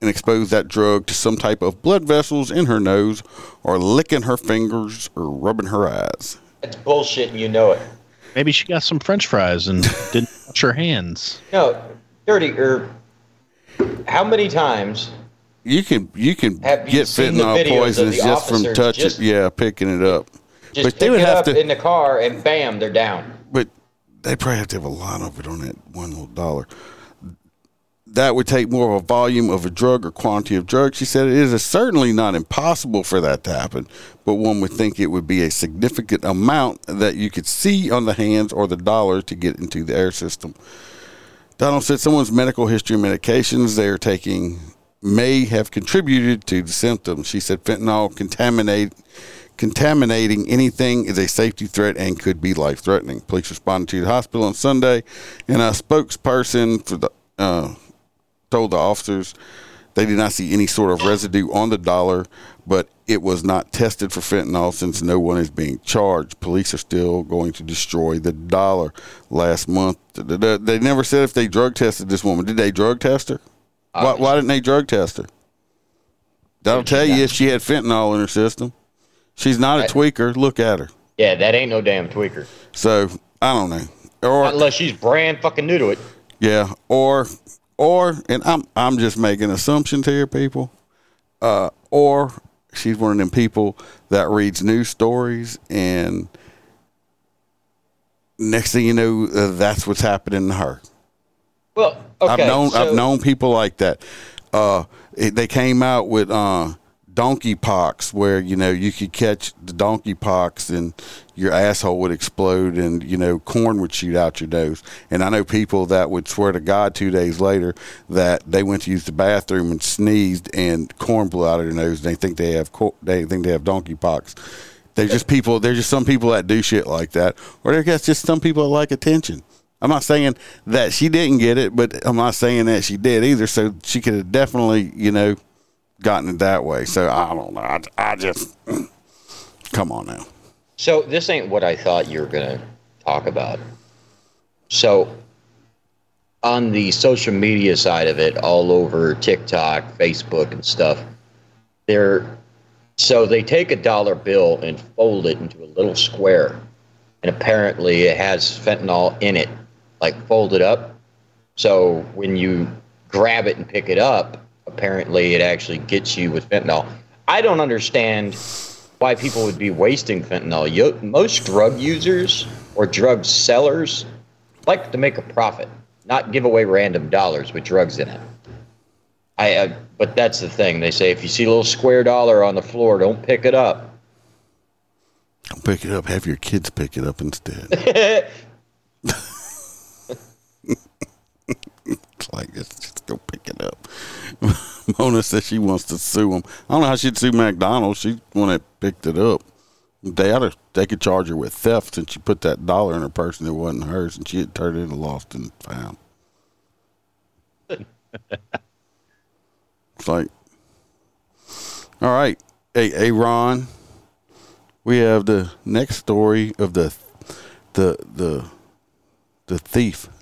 and exposed that drug to some type of blood vessels in her nose, or licking her fingers or rubbing her eyes. That's bullshit, and you know it. Maybe she got some French fries and didn't wash her hands. No, dirty. Or how many times? You can you can Have get fentanyl poisons just from touching, just- yeah, picking it up. Just but pick they would it have up to, in the car, and bam, they're down. but they probably have to have a lot of it on that one little dollar. That would take more of a volume of a drug or quantity of drug. She said it is certainly not impossible for that to happen, but one would think it would be a significant amount that you could see on the hands or the dollar to get into the air system. Donald said someone's medical history and medications they are taking may have contributed to the symptoms. She said fentanyl contaminate contaminating anything is a safety threat and could be life threatening. Police responded to the hospital on Sunday, and a spokesperson for the uh, told the officers they did not see any sort of residue on the dollar, but it was not tested for fentanyl since no one is being charged. Police are still going to destroy the dollar. Last month, they never said if they drug tested this woman. Did they drug test her? Why, why didn't they drug test her? That'll tell you if she had fentanyl in her system. She's not a tweaker. Look at her. Yeah, that ain't no damn tweaker. So I don't know. Or Unless she's brand fucking new to it. Yeah, or or and I'm I'm just making assumptions here, people. Uh, or she's one of them people that reads news stories, and next thing you know, uh, that's what's happening to her. Well, okay. I've known so- I've known people like that. Uh, it, they came out with uh, donkey pox, where you know you could catch the donkey pox and your asshole would explode, and you know corn would shoot out your nose. And I know people that would swear to God two days later that they went to use the bathroom and sneezed, and corn blew out of their nose. And they think they have co- they think they have donkey pox. They're just people. They're just some people that do shit like that, or they're just some people that like attention. I'm not saying that she didn't get it, but I'm not saying that she did either. So she could have definitely, you know, gotten it that way. So I don't know. I, I just come on now. So this ain't what I thought you were gonna talk about. So on the social media side of it, all over TikTok, Facebook, and stuff, they're so they take a dollar bill and fold it into a little square, and apparently it has fentanyl in it, like folded up. So when you grab it and pick it up, apparently it actually gets you with fentanyl. I don't understand why people would be wasting fentanyl. Yo- most drug users or drug sellers like to make a profit, not give away random dollars with drugs in it. I, I but that's the thing. They say if you see a little square dollar on the floor, don't pick it up. Don't pick it up. Have your kids pick it up instead. it's like it's just go pick it up. Mona says she wants to sue him. I don't know how she'd sue McDonald's. She one that picked it up. They oughta, they could charge her with theft since she put that dollar in her purse and it wasn't hers, and she had turned it in lost and found. It's like, all right, hey, hey, Ron, we have the next story of the, the, the, the thief, The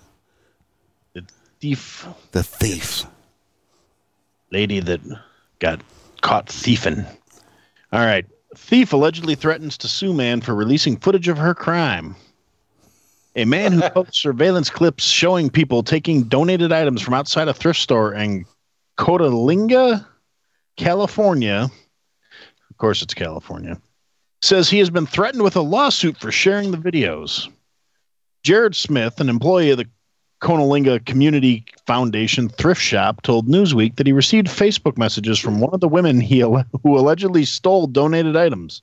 thief the thief. lady that got caught thieving. All right. Thief allegedly threatens to sue man for releasing footage of her crime. A man who posts surveillance clips showing people taking donated items from outside a thrift store in Coalinga, California. Of course, it's California. Says he has been threatened with a lawsuit for sharing the videos. Jared Smith, an employee of the Coalinga Community Foundation thrift shop told Newsweek that he received Facebook messages from one of the women he who allegedly stole donated items.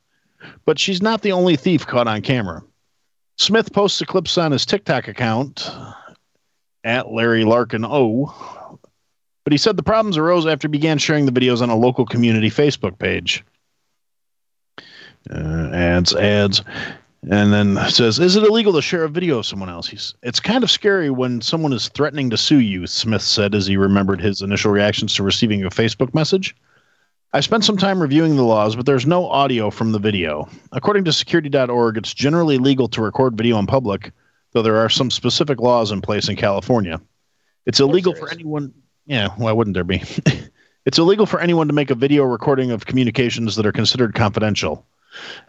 But she's not the only thief caught on camera. Smith posts clips on his TikTok account at Larry Larkin O. But he said the problems arose after he began sharing the videos on a local community Facebook page. Uh, ads, ads. And then says, "Is it illegal to share a video of someone else?" He's, "It's kind of scary when someone is threatening to sue you," Smith said as he remembered his initial reactions to receiving a Facebook message. I spent some time reviewing the laws, but there's no audio from the video. According to security.org, it's generally legal to record video in public, though there are some specific laws in place in California. It's illegal for anyone. Yeah, why wouldn't there be? it's illegal for anyone to make a video recording of communications that are considered confidential.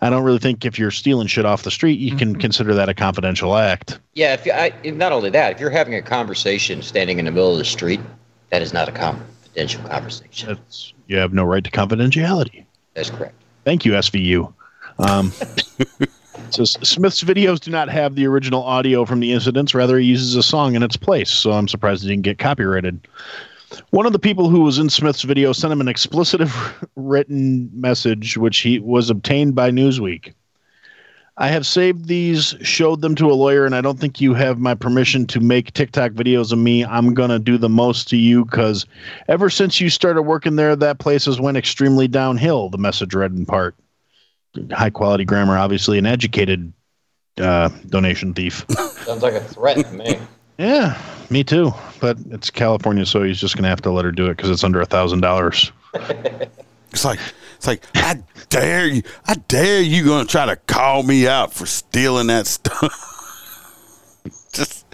I don't really think if you're stealing shit off the street, you can consider that a confidential act. Yeah, if you, I, not only that, if you're having a conversation standing in the middle of the street, that is not a confidential conversation. That's, you have no right to confidentiality. That's correct. Thank you, SVU. Um, so Smith's videos do not have the original audio from the incidents. Rather, he uses a song in its place. So I'm surprised it didn't get copyrighted. One of the people who was in Smith's video sent him an explicit written message, which he was obtained by Newsweek. I have saved these, showed them to a lawyer, and I don't think you have my permission to make TikTok videos of me. I'm gonna do the most to you because ever since you started working there, that place has went extremely downhill. The message read in part. High quality grammar, obviously, an educated uh, donation thief. Sounds like a threat to me. yeah, me too. But it's California, so he's just gonna have to let her do it because it's under a thousand dollars. It's like it's like I dare you, I dare you, gonna try to call me out for stealing that stuff. Just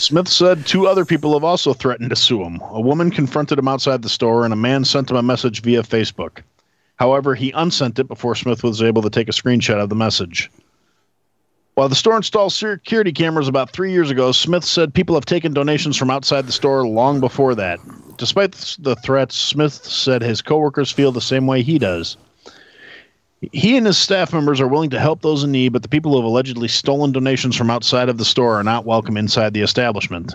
Smith said two other people have also threatened to sue him. A woman confronted him outside the store, and a man sent him a message via Facebook. However, he unsent it before Smith was able to take a screenshot of the message. While the store installed security cameras about three years ago, Smith said people have taken donations from outside the store long before that. Despite the threats, Smith said his coworkers feel the same way he does. He and his staff members are willing to help those in need, but the people who have allegedly stolen donations from outside of the store are not welcome inside the establishment.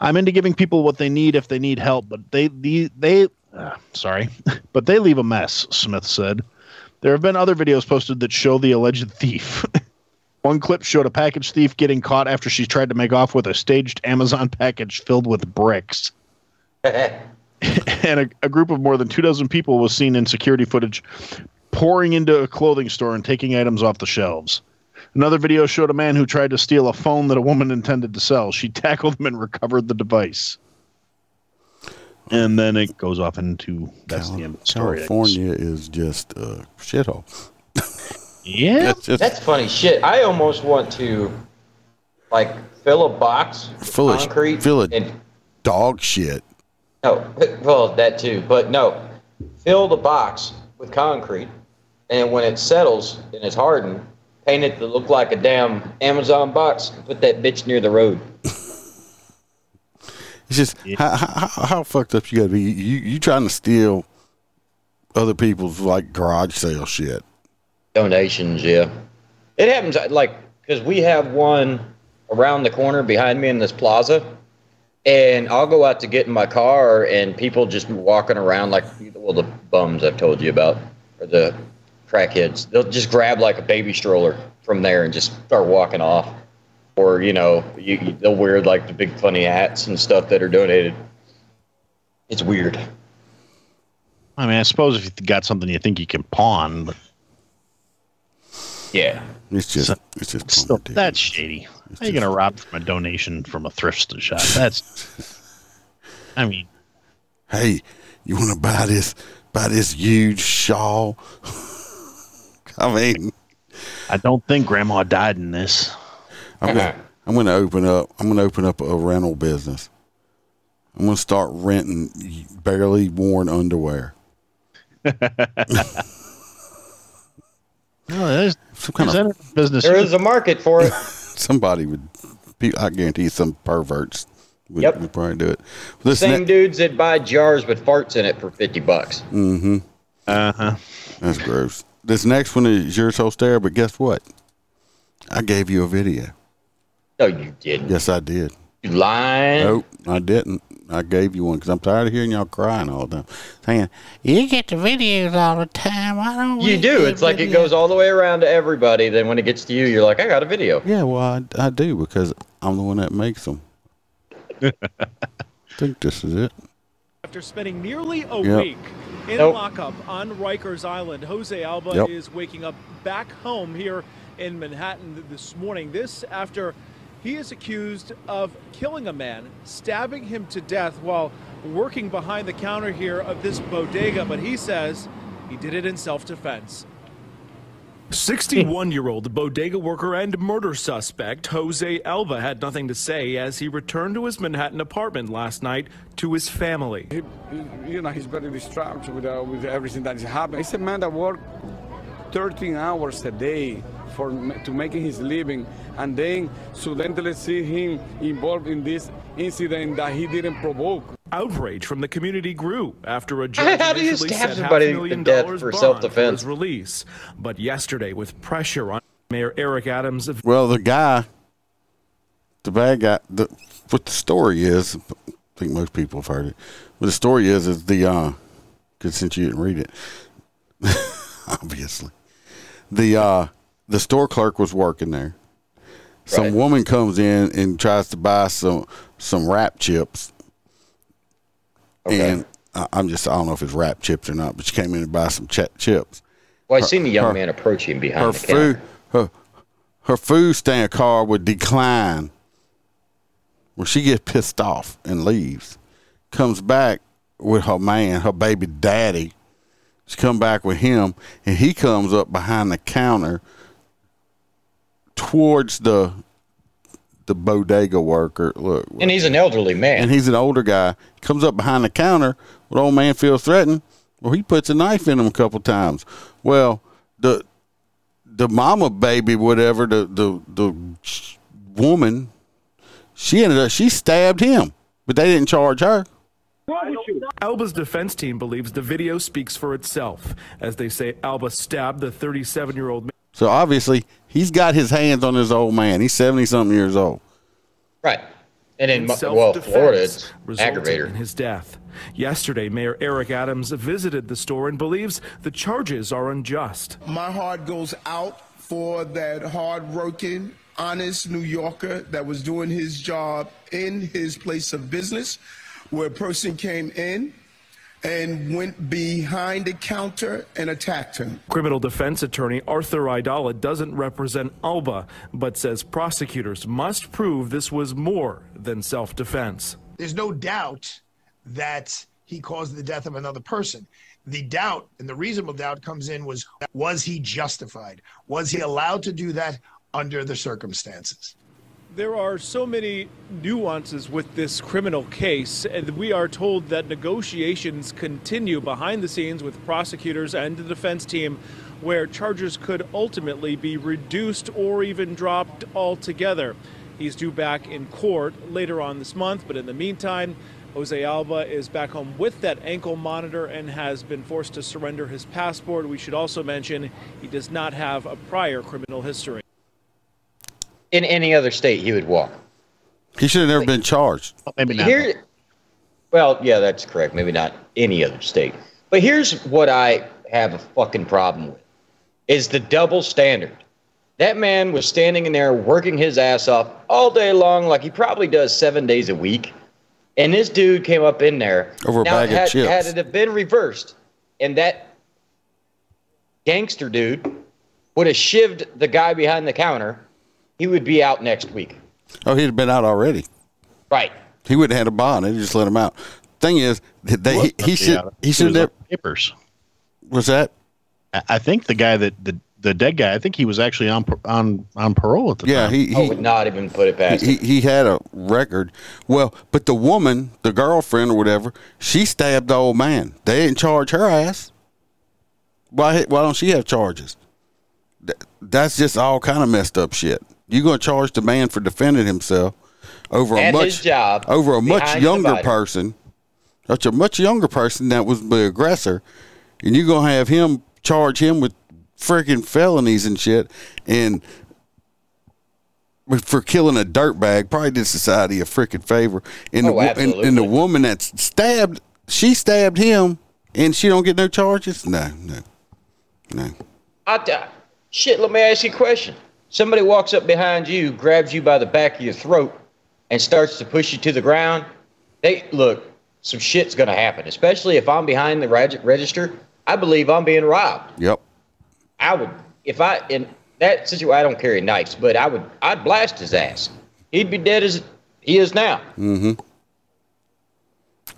I'm into giving people what they need if they need help, but they they, they uh, sorry, but they leave a mess, Smith said. There have been other videos posted that show the alleged thief. One clip showed a package thief getting caught after she tried to make off with a staged Amazon package filled with bricks. and a, a, group of more than two dozen people was seen in security footage pouring into a clothing store and taking items off the shelves. Another video showed a man who tried to steal a phone that a woman intended to sell. She tackled him and recovered the device. And then it goes off into that's Cal- the end of the story. California is just a shithole. yeah, that's, just, that's funny shit. I almost want to like fill a box full of concrete, fill of and, dog shit. No, well that too, but no, fill the box with concrete, and when it settles and it's hardened, paint it to look like a damn Amazon box. And put that bitch near the road. It's just yeah. how, how, how fucked up you gotta be. You you trying to steal other people's like garage sale shit. Donations, yeah. It happens like because we have one around the corner behind me in this plaza, and I'll go out to get in my car, and people just walking around like well the bums I've told you about or the crackheads. They'll just grab like a baby stroller from there and just start walking off or you know you, you, they'll wear like the big funny hats and stuff that are donated. It's weird. I mean, I suppose if you got something you think you can pawn, but yeah, it's just so, it's just still, that's shady. It's How are you gonna rob from a donation from a thrift shop? That's, I mean, hey, you want to buy this buy this huge shawl? I mean, I don't think Grandma died in this. I'm gonna, I'm gonna open up. I'm gonna open up a rental business. I'm gonna start renting barely worn underwear. no, there's some kind of business. There is a market for it. Somebody would. I guarantee some perverts would, yep. would probably do it. This Same ne- dudes that buy jars with farts in it for fifty bucks. Mm-hmm. Uh huh. That's gross. This next one is yours, Holster, but guess what? I gave you a video. No, you didn't. Yes, I did. You lying? Nope, I didn't. I gave you one because I'm tired of hearing y'all crying all the time. Saying, you get the videos all the time. I don't You do. It's like it goes all the way around to everybody. Then when it gets to you, you're like, I got a video. Yeah, well, I, I do because I'm the one that makes them. I think this is it. After spending nearly a yep. week in nope. lockup on Rikers Island, Jose Alba yep. is waking up back home here in Manhattan this morning. This after he is accused of killing a man, stabbing him to death while working behind the counter here of this bodega, but he says he did it in self defense. 61 year old bodega worker and murder suspect Jose Alba had nothing to say as he returned to his Manhattan apartment last night to his family. He, you know, he's very distraught with, uh, with everything that is happening. He's a man that worked 13 hours a day for to making his living, and then suddenly see him involved in this incident that he didn't provoke. Outrage from the community grew after a judge How do you stab somebody to death for self-defense? For release, but yesterday, with pressure on Mayor Eric Adams, of- well, the guy, the bad guy, the, what the story is, I think most people have heard it. What the story is is the uh, because since you didn't read it, obviously, the uh, the store clerk was working there. Some right. woman comes in and tries to buy some some wrap chips, okay. and I'm just I don't know if it's wrap chips or not, but she came in to buy some ch- chips. Well, I her, seen the young her, man approaching behind her the food. Her, her food stand car would decline. Well, she gets pissed off and leaves. Comes back with her man, her baby daddy. She come back with him, and he comes up behind the counter towards the the bodega worker. Look, And he's an elderly man. and he's an older guy. Comes up behind the counter. When old man feels threatened, well, he puts a knife in him a couple times. Well, the the mama baby, whatever the the the woman, she ended up she stabbed him, but they didn't charge her. Alba's defense team believes the video speaks for itself, as they say Alba stabbed the 37 year old man. So obviously he's got his hands on his old man. He's seventy something years old. Right. And in, in well, Florida, it's aggravator. in his death. Yesterday, Mayor Eric Adams visited the store and believes the charges are unjust. My heart goes out for that hard-working, honest New Yorker that was doing his job in his place of business, where a person came in and went behind the counter and attacked him. Criminal defense attorney Arthur Aidala doesn't represent Alba, but says prosecutors must prove this was more than self defense. There's no doubt that he caused the death of another person. The doubt and the reasonable doubt comes in was was he justified? Was he allowed to do that under the circumstances? There are so many nuances with this criminal case, and we are told that negotiations continue behind the scenes with prosecutors and the defense team, where charges could ultimately be reduced or even dropped altogether. He's due back in court later on this month, but in the meantime, Jose Alba is back home with that ankle monitor and has been forced to surrender his passport. We should also mention he does not have a prior criminal history. In any other state, he would walk. He should have never been charged. Maybe Here, well, yeah, that's correct. Maybe not any other state. But here's what I have a fucking problem with: is the double standard. That man was standing in there working his ass off all day long, like he probably does seven days a week. And this dude came up in there Over a now, bag of chips. Had it have been reversed, and that gangster dude would have shivved the guy behind the counter, he would be out next week. Oh, he'd have been out already. Right. He would have had a bond. They just let him out. Thing is, they, he, he should he should was never. on papers. Was that? I- I think the guy that the the dead guy. I think he was actually on on on parole at the Yeah, time. he I he would not even put it past he, him. he had a record. Well, but the woman, the girlfriend or whatever, she stabbed the old man. They didn't charge her ass. Why why don't she have charges? Th- That's just all kind of messed up shit. You gonna charge the man for defending himself over a At much his job, over a much younger person, such a much younger person that was the aggressor, and you're gonna have him charge him with freaking felonies and shit, and for killing a dirtbag, probably did society a freaking favor. And, Oh, the, and, and the woman that stabbed, she stabbed him, and she don't get no charges. No, no, no. I, I- shit, let me ask you a question. Somebody walks up behind you, grabs you by the back of your throat, and starts to push you to the ground. They look, some shit's gonna happen. Especially if I'm behind the reg- register. I believe I'm being robbed. Yep. I would, if I in that situation, I don't carry knives, but I would, I'd blast his ass. He'd be dead as he is now. Mm-hmm.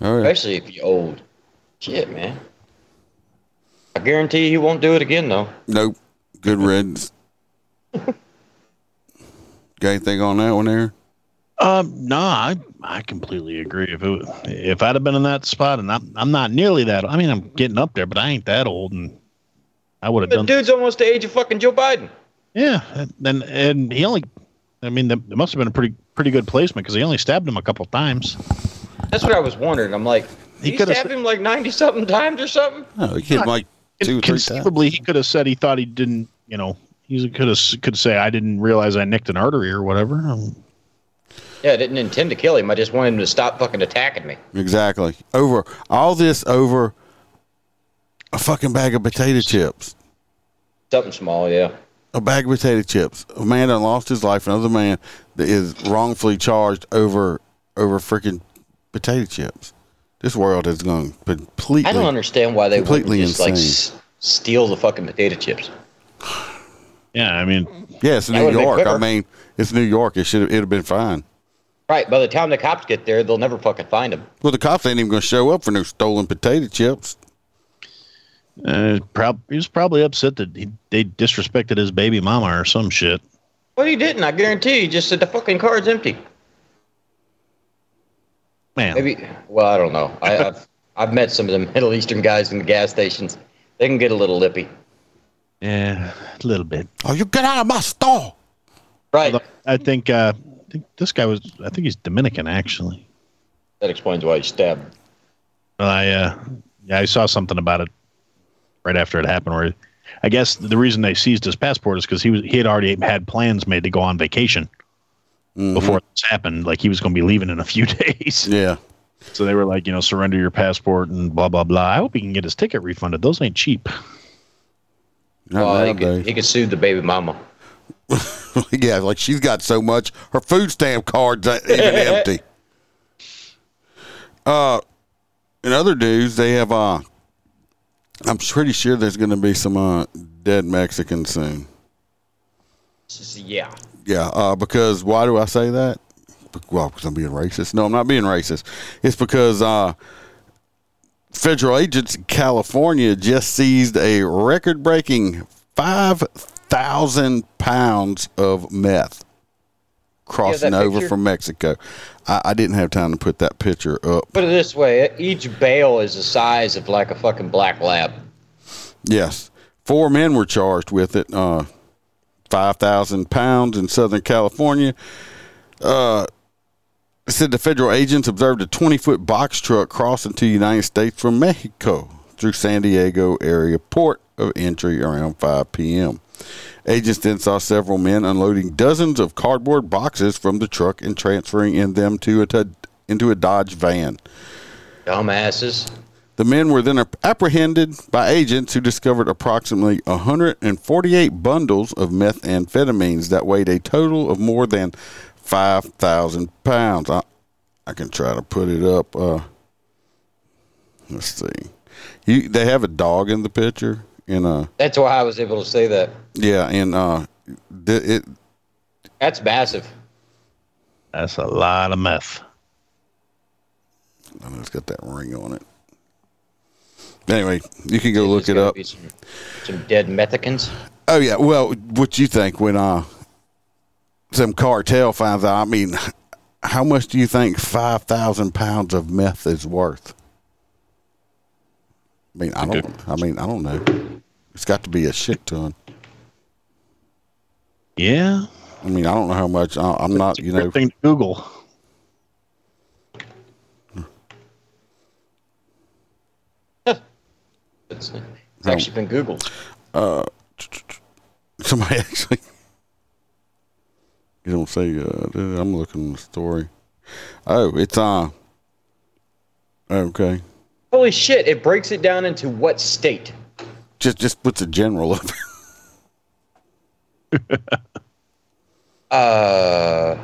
All right. Especially if you're old. Shit, man. I guarantee he won't do it again, though. Nope. Good riddance. Got anything on that one there? Um, no, I I completely agree. If it, if I'd have been in that spot, and I'm I'm not nearly that. I mean, I'm getting up there, but I ain't that old, and I would have The done. dude's almost the age of fucking Joe Biden. Yeah, and and he only. I mean, the, it must have been a pretty pretty good placement because he only stabbed him a couple times. That's what I was wondering. I'm like, He he, coulda stabbed him like 90 something times or something? No, he hit like two or three times. Conceivably, he could have said he thought he didn't. You know, he could have could say I didn't realize I nicked an artery or whatever. Um, Yeah, I didn't intend to kill him. I just wanted him to stop fucking attacking me. Exactly. Over all this over a fucking bag of potato chips. Something small, yeah. A bag of potato chips. A man that lost his life. Another man that is wrongfully charged over over freaking potato chips. This world has gone completely. I don't understand why they wouldn't completely just like s- steal the fucking potato chips. Yeah, I mean, Yeah, it's New York. I mean, it's New York. It should have. It'd have been fine. Right. By the time the cops get there, they'll never fucking find him. Well, the cops ain't even going to show up for no stolen potato chips. uh, prob- he was probably upset that he, they disrespected his baby mama or some shit. Well, he didn't. I guarantee you. He just said the fucking car's empty. Man. Maybe. Well, I don't know. I, I've I've met some of the Middle Eastern guys in the gas stations. They can get a little lippy. Yeah, a little bit. Oh, you get out of my store! Right. Although I think uh, I think this guy was. I think he's Dominican actually. That explains why he stabbed. Well, I uh, yeah, I saw something about it right after it happened. Where I guess the reason they seized his passport is because he was he had already had plans made to go on vacation before this happened. Like he was going to be leaving in a few days. Yeah. So they were like, you know, surrender your passport and blah blah blah. I hope he can get his ticket refunded. Those ain't cheap. Not Well, he could, he could sue the baby mama. yeah, like she's got so much. Her food stamp card's even empty. Uh, in other news, they have. Uh, I'm pretty sure there's going to be some uh, dead Mexicans soon. Yeah. Yeah, uh, because why do I say that? Well, because I'm being racist. No, I'm not being racist. It's because uh, federal agents in California just seized a record breaking 5,000 pounds of meth crossing over picture? from Mexico. I, I didn't have time to put that picture up. Put it this way: each bale is the size of like a fucking black lab. Yes. Four men were charged with it. Uh, 5,000 pounds in Southern California. Uh, it said the federal agents observed a 20 foot box truck cross into the United States from Mexico through San Diego area port of entry around 5 p.m. Agents then saw several men unloading dozens of cardboard boxes from the truck and transferring in them to a, into a Dodge van. Dumbasses. The men were then apprehended by agents who discovered approximately 148 bundles of methamphetamines that weighed a total of more than 5,000 pounds. I, I can try to put it up. Uh, let's see. You, they have a dog in the picture. In uh, That's why I was able to say that. yeah, and uh, th- it That's massive. That's a lot of meth. I know it's got that ring on it. Anyway, you can go look it up. Some, some dead Mexicans. Oh yeah. Well, what you think when uh some cartel finds out? I mean, how much do you think five thousand pounds of meth is worth? I mean, I don't. I mean, I don't know. It's got to be a shit ton. Yeah. I mean, I don't know how much. I, I'm not. You know. Great thing to Google. It's, it's actually been Googled. Uh, somebody actually. You don't say. Uh, I'm looking at the story. Oh, it's uh. Okay. Holy shit! It breaks it down into what state. Just just puts a general up. Uh,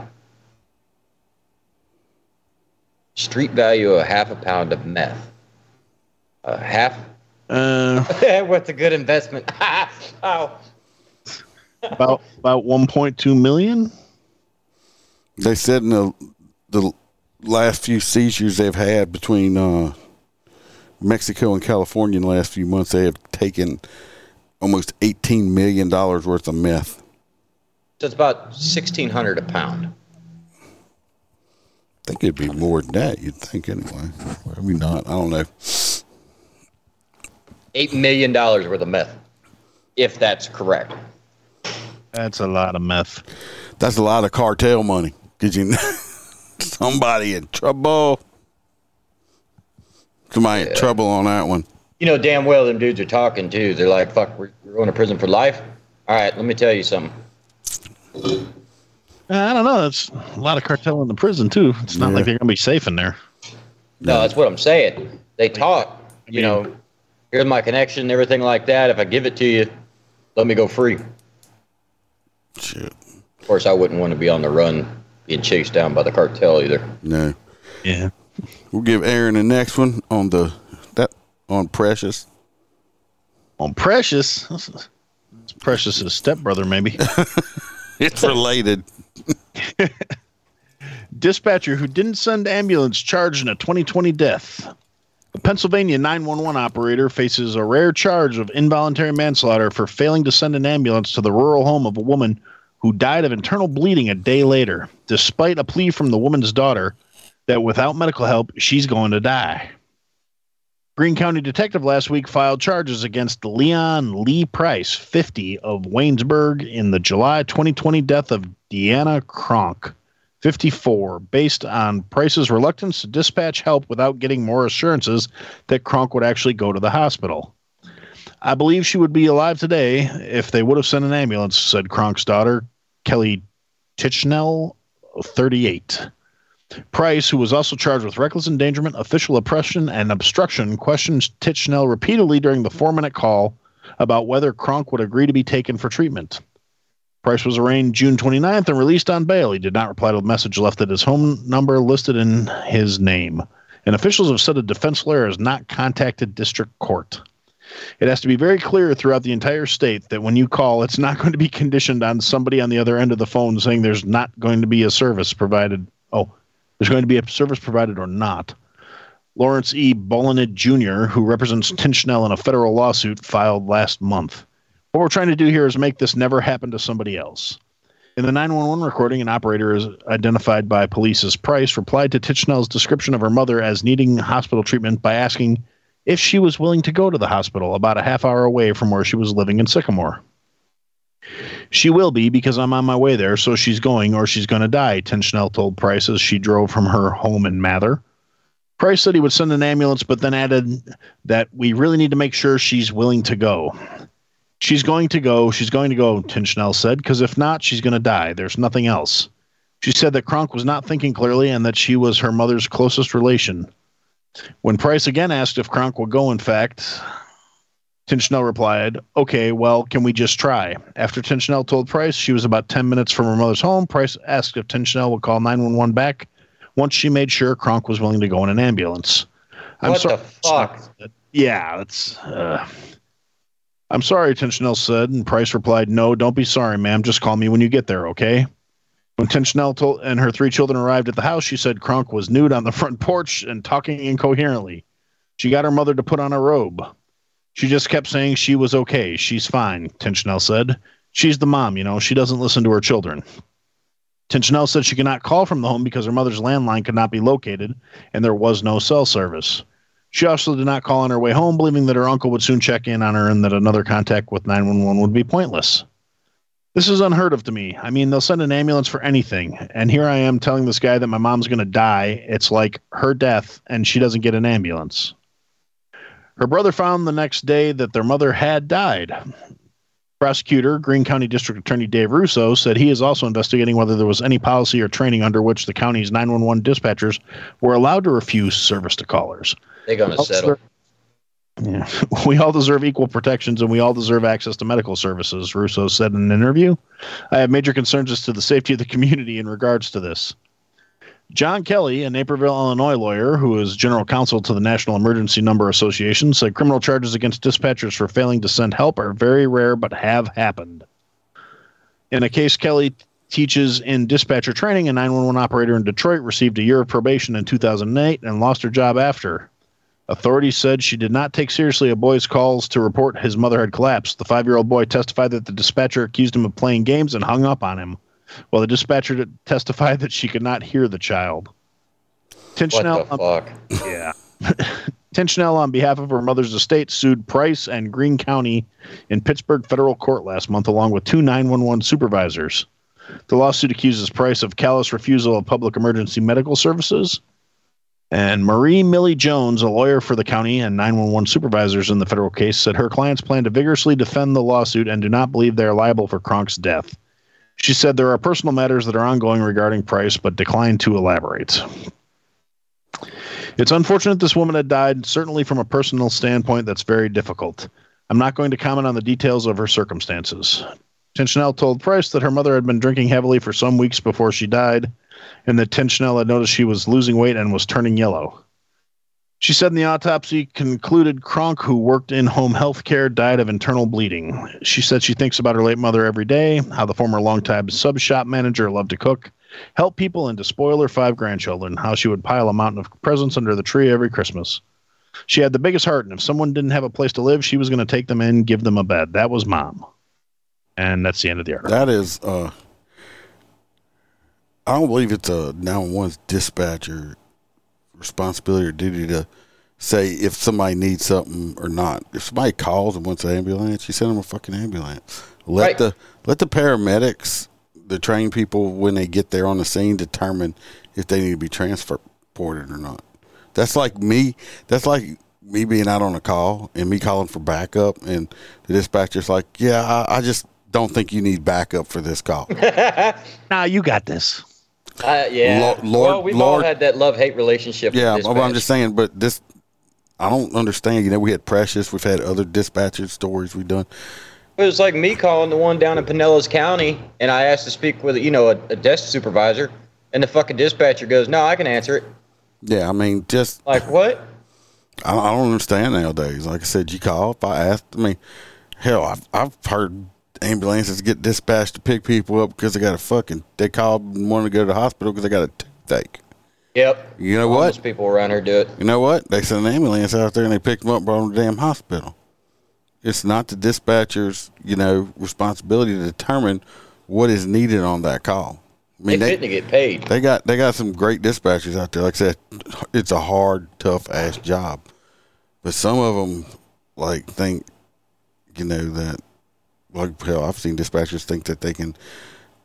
street value of half a pound of meth. Uh, half. Uh, What's a good investment? oh, about about 1.2 million. They said in the the last few seizures they've had between uh, Mexico and California in the last few months, they have taken almost eighteen million dollars worth of meth. so it's about sixteen hundred a pound. I think it'd be more than that. You'd think anyway. Maybe not. I don't know. Eight million dollars worth of meth, if that's correct. That's a lot of meth. That's a lot of cartel money. Did you? Somebody in trouble. Somebody in trouble on that one. You know damn well them dudes are talking too. They're like, "Fuck, we're, we're going to prison for life." All right, let me tell you something. Uh, I don't know. That's a lot of cartel in the prison too. It's not Yeah. like they're gonna be safe in there. No, that's what I'm saying. They talk. You know, here's my connection, everything like that. If I give it to you, let me go free. Shit. Of course, I wouldn't want to be on the run, being chased down by the cartel either. No. Yeah. We'll give Aaron the next one on the that on Precious. On Precious. It's Precious's stepbrother, maybe. it's related. Dispatcher who didn't send ambulance charged in a 2020 death. A Pennsylvania 911 operator faces a rare charge of involuntary manslaughter for failing to send an ambulance to the rural home of a woman who died of internal bleeding a day later, despite a plea from the woman's daughter that without medical help, she's going to die. Greene County detective last week filed charges against Leon Lee Price, 50, of Waynesburg, in the July 2020 death of Deanna Kronk, 54, based on Price's reluctance to dispatch help without getting more assurances that Kronk would actually go to the hospital. I believe she would be alive today if they would have sent an ambulance, said Kronk's daughter, Kelly Tichnell, 38. Price, who was also charged with reckless endangerment, official oppression, and obstruction, questioned Tichnell repeatedly during the four minute call about whether Kronk would agree to be taken for treatment. Price was arraigned June 29th and released on bail. He did not reply to a message left at his home number listed in his name. And officials have said a defense lawyer has not contacted district court. It has to be very clear throughout the entire state that when you call, it's not going to be conditioned on somebody on the other end of the phone saying there's not going to be a service provided. Oh, there's going to be a service provided or not. Lawrence E. Bolind Jr., who represents Tinchnell in a federal lawsuit filed last month. What we're trying to do here is make this never happen to somebody else. In the 911 recording, an operator is identified by police as Price replied to Tichnell's description of her mother as needing hospital treatment by asking if she was willing to go to the hospital about a half hour away from where she was living in Sycamore. She will be because I'm on my way there, so she's going or she's going to die, Tinchnell told Price as she drove from her home in Mather. Price said he would send an ambulance, but then added that we really need to make sure she's willing to go. She's going to go. She's going to go, Tinchnell said, because if not, she's going to die. There's nothing else. She said that Kronk was not thinking clearly and that she was her mother's closest relation. When Price again asked if Kronk would go, in fact, Tinchnell replied, Okay, well, can we just try? After Tinchnell told Price she was about 10 minutes from her mother's home, Price asked if Tinchnell would call 911 back once she made sure Kronk was willing to go in an ambulance. I'm what sorry. the fuck? Yeah, that's. Uh, I'm sorry, Tinchnell said, and Price replied, No, don't be sorry, ma'am. Just call me when you get there, okay? When Tinchnell told, and her three children arrived at the house, she said Kronk was nude on the front porch and talking incoherently. She got her mother to put on a robe. She just kept saying she was okay. She's fine, Tinchnell said. She's the mom, you know. She doesn't listen to her children. Tinchnell said she could not call from the home because her mother's landline could not be located and there was no cell service. She also did not call on her way home, believing that her uncle would soon check in on her and that another contact with 911 would be pointless. This is unheard of to me. I mean, they'll send an ambulance for anything. And here I am telling this guy that my mom's going to die. It's like her death, and she doesn't get an ambulance. Her brother found the next day that their mother had died. Prosecutor, Greene County District Attorney Dave Russo, said he is also investigating whether there was any policy or training under which the county's 911 dispatchers were allowed to refuse service to callers. They're going to settle. Yeah. We all deserve equal protections and we all deserve access to medical services, Russo said in an interview. I have major concerns as to the safety of the community in regards to this. John Kelly, a Naperville, Illinois lawyer who is general counsel to the National Emergency Number Association, said criminal charges against dispatchers for failing to send help are very rare but have happened. In a case Kelly teaches in dispatcher training, a 911 operator in Detroit received a year of probation in 2008 and lost her job after. Authorities said she did not take seriously a boy's calls to report his mother had collapsed. The five year old boy testified that the dispatcher accused him of playing games and hung up on him, while the dispatcher testified that she could not hear the child. Tinchnell, what the fuck? yeah. Tinchnell, on behalf of her mother's estate, sued Price and Greene County in Pittsburgh federal court last month, along with two 911 supervisors. The lawsuit accuses Price of callous refusal of public emergency medical services and Marie Milie Jones, a lawyer for the county and 911 supervisors in the federal case, said her clients plan to vigorously defend the lawsuit and do not believe they are liable for Kronk's death. She said there are personal matters that are ongoing regarding Price, but declined to elaborate. It's unfortunate this woman had died, certainly from a personal standpoint, that's very difficult. I'm not going to comment on the details of her circumstances. Tinchnell told Price that her mother had been drinking heavily for some weeks before she died and that Tinchnell had noticed she was losing weight and was turning yellow. She said in the autopsy concluded Kronk, who worked in home health care, died of internal bleeding. She said she thinks about her late mother every day, how the former longtime sub shop manager loved to cook, help people, and to spoil her five grandchildren, how she would pile a mountain of presents under the tree every Christmas. She had the biggest heart, and if someone didn't have a place to live, she was going to take them in, give them a bed. That was mom. And that's the end of the article. That is uh, I don't believe it's a 911's dispatcher responsibility or duty to say if somebody needs something or not. If somebody calls and wants an ambulance, you send them a fucking ambulance. Let Right. the let the paramedics, the trained people, when they get there on the scene, determine if they need to be transported or not. That's like me. That's like me being out on a call and me calling for backup, and the dispatcher's like, "Yeah, I, I just don't think you need backup for this call." nah, you got this. Uh, yeah. Lo- Lord- well, we've Lord- all had that love hate relationship. Yeah, I'm just saying. But this, I don't understand. You know, we had Precious. We've had other dispatcher stories we've done. It was like me calling the one down in Pinellas County, and I asked to speak with, you know, a, a desk supervisor, and the fucking dispatcher goes, "No, I can answer it." Yeah, I mean, just Like what? I, I don't understand nowadays. Like I said, you call. If I asked, I mean, hell, I've I've heard ambulances get dispatched to pick people up because they got a fucking they called and wanted to go to the hospital because they got a toothache. Yep. You know Homeless what? people around here do it. You know what? They sent an ambulance out there and they picked them up, brought them to the damn hospital. It's not the dispatcher's, you know, responsibility to determine what is needed on that call. I mean, they they, get paid. they got they got some great dispatchers out there. Like I said, it's a hard, tough ass job. But some of them, like, think, you know, that, like, hell, I've seen dispatchers think that they can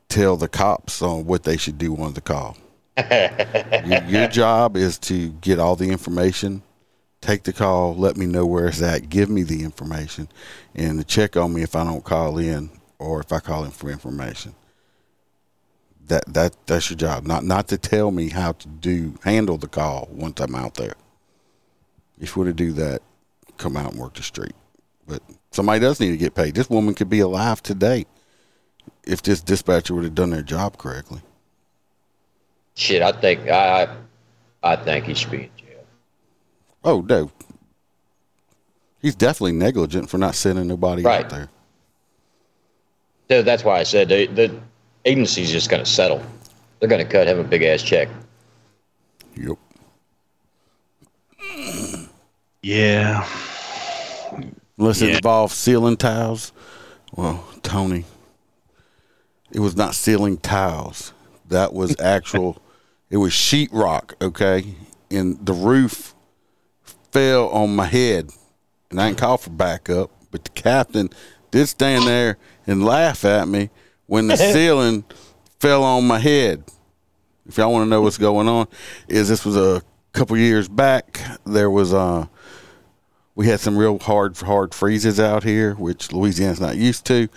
tell the cops on what they should do on the call. your, your job is to get all the information, take the call, let me know where it's at, give me the information, and check on me if I don't call in or if I call in for information. That that that's your job. Not not to tell me how to do handle the call once I'm out there. If you want to do that, come out and work the street. But somebody does need to get paid. This woman could be alive today if this dispatcher would have done their job correctly. Shit, I think I, I think he should be in jail. Oh no. He's definitely negligent for not sending nobody Right. out there. So that's why I said the, the agency's just going to settle. They're going to cut him a big ass check. Yep. Yeah. Unless it involved ceiling tiles. Well, Tony, it was not ceiling tiles. That was actual. it was sheetrock. Okay, and the roof fell on my head, and I didn't call for backup. But the captain did stand there and laugh at me when the ceiling fell on my head. If y'all want to know what's going on, is this was a couple years back. There was uh we had some real hard hard freezes out here, which Louisiana's not used to,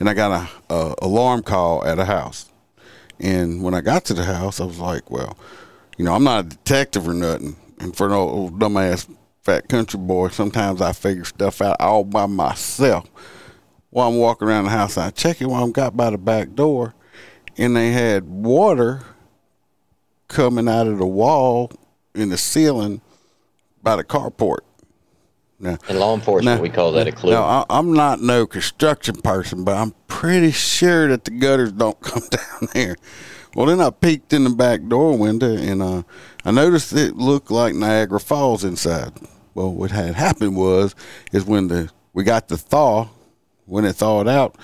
and I got a, a alarm call at a house. And when I got to the house, I was like, well, you know, I'm not a detective or nothing. And for an old, dumbass fat country boy, sometimes I figure stuff out all by myself. While I'm walking around the house, I check it while I'm got by the back door, and they had water coming out of the wall in the ceiling by the carport. Now, In law enforcement, we call that a clue. Now, I, I'm not no construction person, but I'm pretty sure that the gutters don't come down there. Well, then I peeked in the back door window and uh, I noticed it looked like Niagara Falls inside. Well, what had happened was is when the we got the thaw, when it thawed out,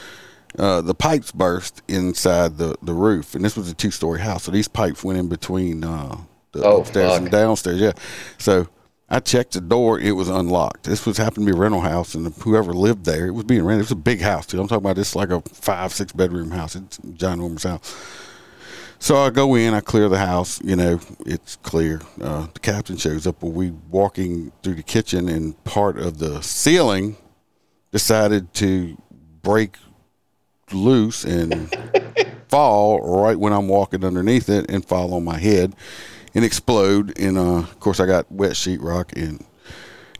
uh, the pipes burst inside the, the roof, and this was a two story house. So these pipes went in between uh, the Oh, upstairs and downstairs. Yeah, so I checked the door; it was unlocked. This was happened to be a rental house, and whoever lived there, it was being rented. It was a big house too. I'm talking about this like a five six bedroom house. It's a ginormous house. So I go in, I clear the house. You know, it's clear. Uh, the captain shows up. Well, we walking through the kitchen, and part of the ceiling decided to break loose and fall right when I'm walking underneath it and fall on my head and explode. And uh, of course, I got wet sheetrock and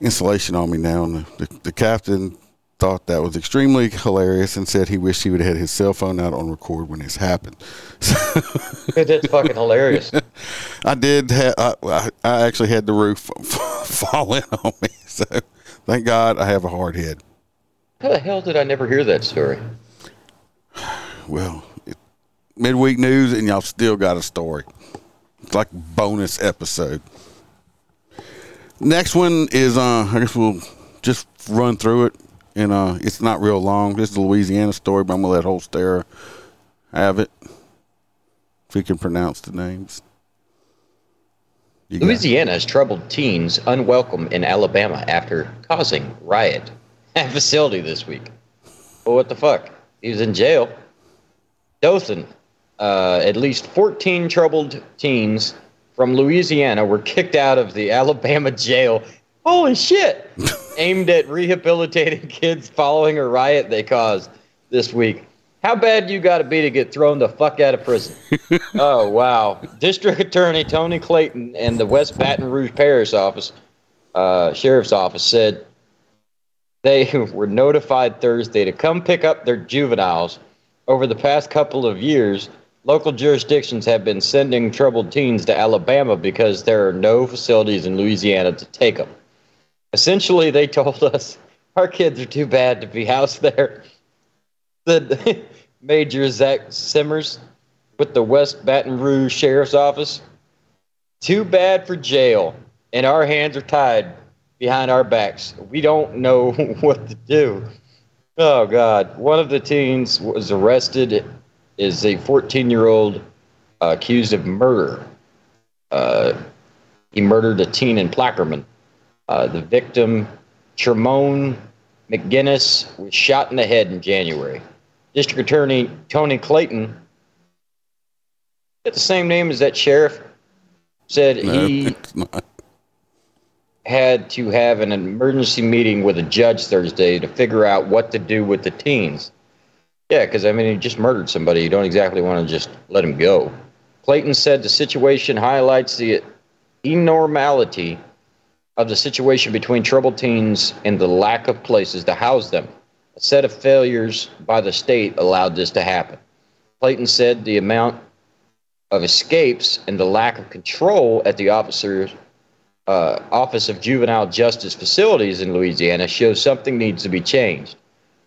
insulation on me now. And the, the, the captain thought that was extremely hilarious and said he wished he would have had his cell phone out on record when this happened. That's fucking hilarious. I did. Ha- I, I- I actually had the roof fall in on me. So thank God I have a hard head. How the hell did I never hear that story? Well, it, midweek news, and y'all still got a story. Like bonus episode. Next one is, uh, I guess we'll just run through it, and uh, it's not real long. This is a Louisiana story, but I'm gonna let Holstera have it. if you can pronounce the names. You Louisiana has troubled teens unwelcome in Alabama after causing riot at facility this week. Well, what the fuck? He was in jail. Dothan, uh, at least 14 troubled teens from Louisiana were kicked out of the Alabama jail. Holy shit! Aimed at rehabilitating kids following a riot they caused this week. How bad you got to be to get thrown the fuck out of prison? oh wow! District Attorney Tony Clayton and the West Baton Rouge Parish Office, uh, Sheriff's Office said they were notified Thursday to come pick up their juveniles. Over the past couple of years, local jurisdictions have been sending troubled teens to Alabama because there are no facilities in Louisiana to take them. Essentially, they told us our kids are too bad to be housed there. The Major Zach Simmers with the West Baton Rouge Sheriff's Office. Too bad for jail, and our hands are tied behind our backs. We don't know what to do. Oh, God. One of the teens was arrested, is a 14 year old uh, accused of murder. Uh, he murdered a teen in Plaquemine. Uh, the victim, Tremone McGinnis, was shot in the head in January. District Attorney Tony Clayton, got the same name as that sheriff, said No, he had to have an emergency meeting with a judge Thursday to figure out what to do with the teens. Yeah, because I mean, he just murdered somebody. You don't exactly want to just let him go. Clayton said the situation highlights the enormality of the situation between troubled teens and the lack of places to house them. A set of failures by the state allowed this to happen. Clayton said the amount of escapes and the lack of control at the officers uh, Office of Juvenile Justice Facilities in Louisiana shows something needs to be changed.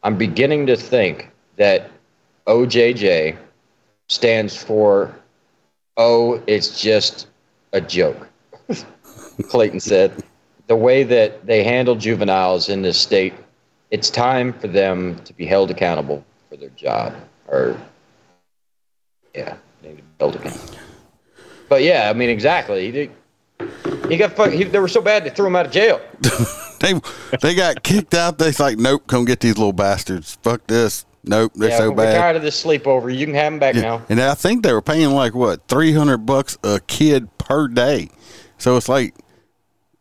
I'm beginning to think that OJJ stands for Oh, it's just a joke. Clayton said. The way that they handle juveniles in this state, it's time for them to be held accountable for their job. Or, yeah, they need to be held accountable. But yeah, I mean, exactly. He, he got fuck, he, they were so bad they threw him out of jail. they they got kicked out. They're like, nope, come get these little bastards. Fuck this. Nope, they're yeah, so we're bad. tired of this sleepover. You can have them back Yeah. now. And I think they were paying like what three hundred bucks a kid per day. So it's like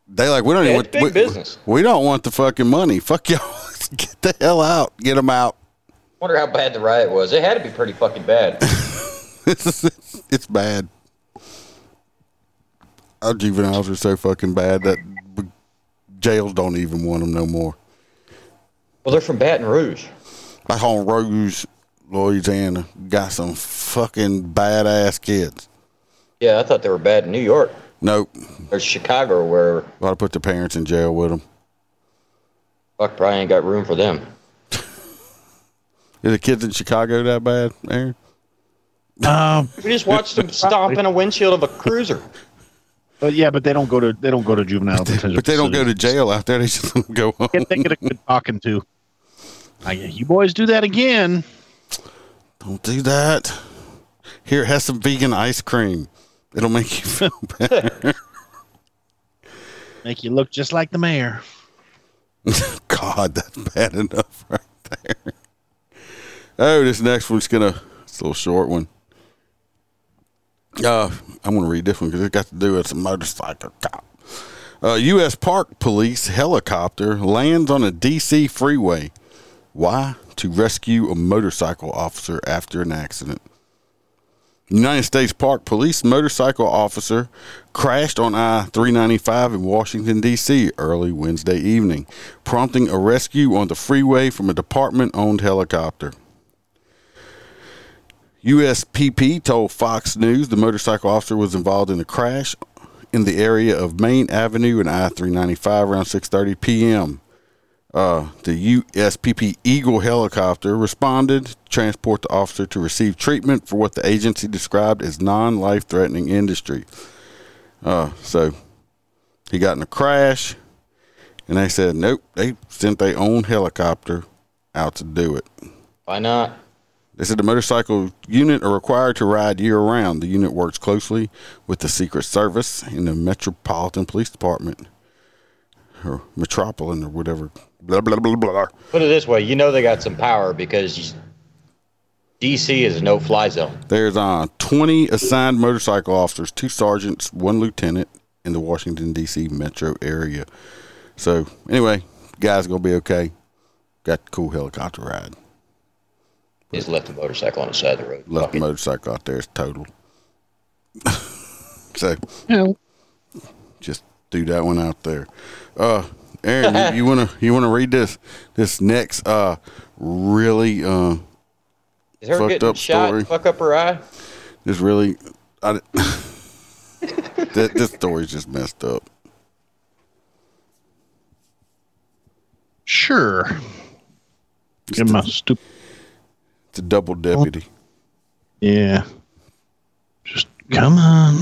they like we don't Yeah, even want, big we, business. We don't want the fucking money. Fuck y'all. Get the hell out. Get them out. Wonder how bad the riot was. It had to be pretty fucking bad. it's, it's bad. Our juveniles are so fucking bad that jails don't even want them no more. Well, they're from Baton Rouge. Like on Rose, Louisiana, got some fucking badass kids. Yeah, I thought they were bad in New York Nope. or Chicago or wherever. Got to put the parents in jail with them. Fuck, probably ain't got room for them. Is the kids in Chicago that bad, Aaron? Um, We just watched them stomp in a windshield of a cruiser. but yeah, but they don't go to they don't go to juvenile detention. But they don't go to jail out there. They just let them go home. Get, they get a good talking to. I, you boys do that again. Don't do that. Here, have some vegan ice cream. It'll make you feel better. Make you look just like the mayor. God, that's bad enough right there. Oh, this next one's gonna. It's a little short one. Uh, I'm gonna read this one because it got to do with a motorcycle cop. Uh, U.S. Park Police helicopter lands on a D.C. freeway. Why? To rescue a motorcycle officer after an accident. United States Park Police motorcycle officer crashed on I 395 in Washington, D.C. early Wednesday evening, prompting a rescue on the freeway from a department owned helicopter. USPP told Fox News the motorcycle officer was involved in a crash in the area of Maine Avenue and I 395 around 6:30 p.m. Uh, the USPP Eagle helicopter responded to transport the officer to receive treatment for what the agency described as non-life threatening industry. Uh, so he got in a crash, and they said nope. They sent their own helicopter out to do it. Why not? They said the motorcycle unit are required to ride year round. The unit works closely with the Secret Service and the Metropolitan Police Department, or Metropolitan, or whatever. Blah blah blah blah. Put it this way, you know they got some power because DC is a no-fly zone. There's uh, 20 assigned motorcycle officers, two sergeants, one lieutenant in the Washington D.C. metro area. So anyway, guys gonna be okay. Got cool helicopter ride. He's left the motorcycle on the side of the road. Left the motorcycle out there is total. so just do that one out there. Uh, Aaron, you, you wanna you wanna read this this next uh really uh Is her fucked up shot? story? Fuck up her eye. This really I, this, this story's just messed up. Sure. Get my stupid. It's a double deputy. Yeah. Just come on.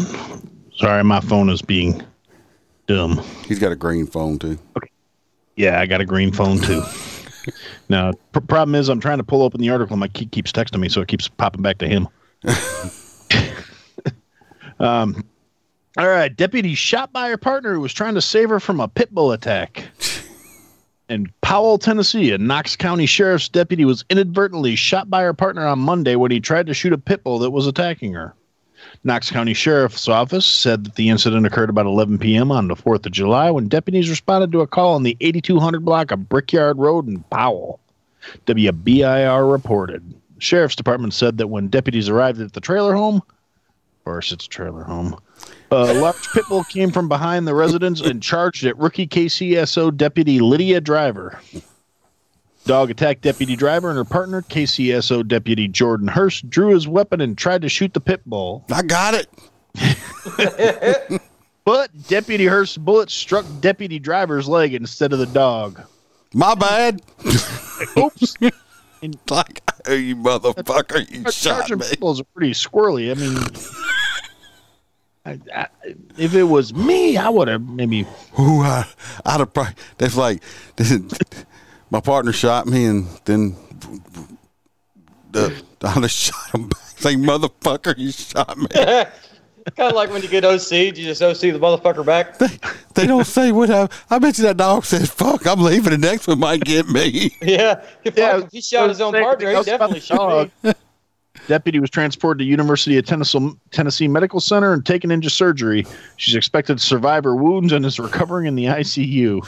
Sorry, my phone is being dumb. He's got a green phone too. Okay. Yeah, I got a green phone too. now, pr- problem is, I'm trying to pull open the article. and My key keeps texting me, so it keeps popping back to him. um, all right, deputy shot by her partner who was trying to save her from a pit bull attack. In Powell, Tennessee, a Knox County Sheriff's deputy was inadvertently shot by her partner on Monday when he tried to shoot a pit bull that was attacking her. Knox County Sheriff's Office said that the incident occurred about 11 p.m. on the 4th of July when deputies responded to a call on the 8200 block of Brickyard Road in Powell. WBIR reported. Sheriff's Department said that when deputies arrived at the trailer home, of course it's a trailer home, a large pit bull came from behind the residence and charged at rookie KCSO deputy Lydia Driver. Dog attacked deputy driver and her partner, KCSO deputy Jordan Hurst, drew his weapon and tried to shoot the pit bull. I got it. But deputy Hurst's bullet struck deputy driver's leg instead of the dog. My bad. Oops. like, oh, you motherfucker, you shot me. pit bulls are pretty squirrely. I mean, I, I, if it was me, I would have maybe. Ooh, I, I'd have probably, that's like, my partner shot me and then the, I'd shot him back. It's like, motherfucker, you shot me. kind of like when you get OC, you just OC the motherfucker back. They don't say what I, I bet you that dog says, fuck, I'm leaving. The next one might get me. yeah, if, if he shot his own partner, he definitely shot me. Deputy was transported to University of Tennessee, Tennessee Medical Center and taken into surgery. She's expected to survive her wounds and is recovering in the ICU.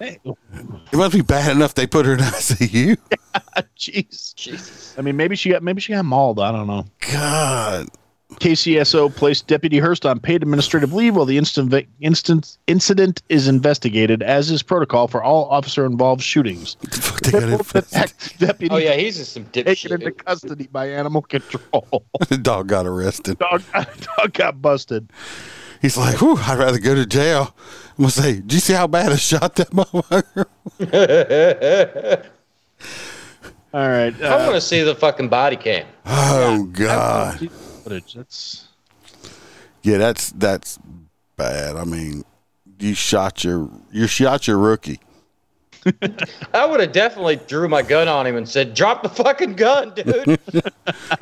It must be bad enough they put her in ICU. Jeez. Jesus. I mean, maybe she got maybe she got mauled. I don't know. God. KCSO placed Deputy Hurst on paid administrative leave while the instant, instant incident is investigated, as is protocol for all officer-involved shootings. Deputy Oh yeah, he's just some taken into custody by animal control. the dog got arrested. dog, dog got busted. He's like, whew, I'd rather go to jail. I'm going to say, do you see how bad I shot that motherfucker? All right. I uh, want to see the fucking body cam. Oh, God. Footage. That's Yeah, that's that's bad. I mean, you shot your you shot your rookie. I would have definitely drew my gun on him and said, "Drop the fucking gun, dude."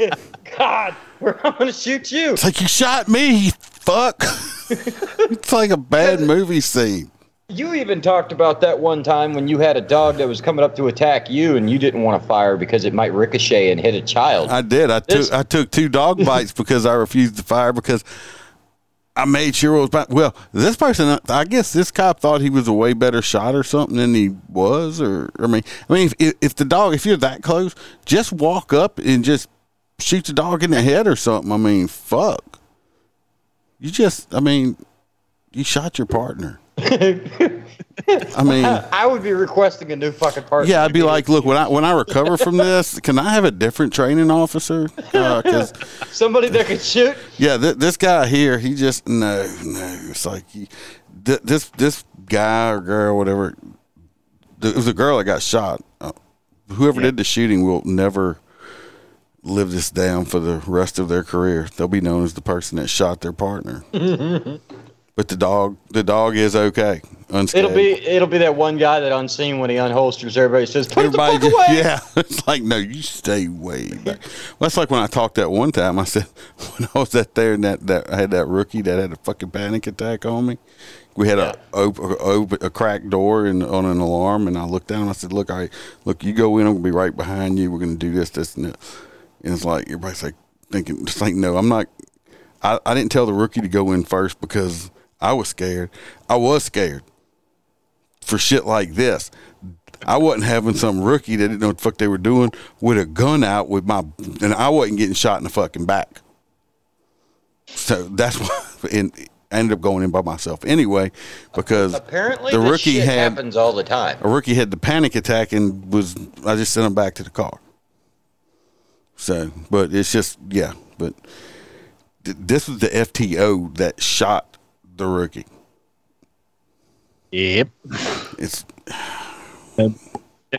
God, we're, I'm gonna shoot you. It's like you shot me, fuck. it's like a bad movie scene. You even talked about that one time when you had a dog that was coming up to attack you, and you didn't want to fire because it might ricochet and hit a child. I did. I This- took I took two dog bites because I refused to fire because I made sure it was bad. Well, this person, I guess this cop thought he was a way better shot or something than he was. Or I mean, I mean, if, if the dog, if you're that close, just walk up and just shoot the dog in the head or something. I mean, fuck. You just, I mean, you shot your partner. I mean, I would be requesting a new fucking partner. yeah, I'd be like, look, when I when I recover from this, can I have a different training officer? Because somebody that could shoot. yeah, th- this guy here, he just no, no. It's like he, th- this this guy or girl, whatever. th- It was a girl that got shot. Uh, whoever did the shooting will never live this down for the rest of their career. They'll be known as the person that shot their partner. But the dog, the dog is okay. unscathed. It'll be it'll be that one guy that unseen when he unholsters everybody says, "Put Everybody, the fuck away." yeah, it's like no, you stay way back. Well, that's like when I talked that one time. I said when I was at there and that, that I had that rookie that had a fucking panic attack on me. We had a, op- a, a cracked door and on an alarm, and I looked down. and I said, "Look, I look, you go in. I'm gonna be right behind you. We're gonna do this, this, and that." And it's like everybody's like thinking, just like, no, I'm not. I, I didn't tell the rookie to go in first because I was scared. I was scared for shit like this. I wasn't having some rookie that didn't know what the fuck they were doing with a gun out with my, and I wasn't getting shot in the fucking back. So that's why, and I ended up going in by myself anyway because Apparently, the rookie shit had happens all the time. a rookie had the panic attack and was I just sent him back to the car. So, but it's just yeah, but th- this was the FTO that shot the rookie. Yep. It's and,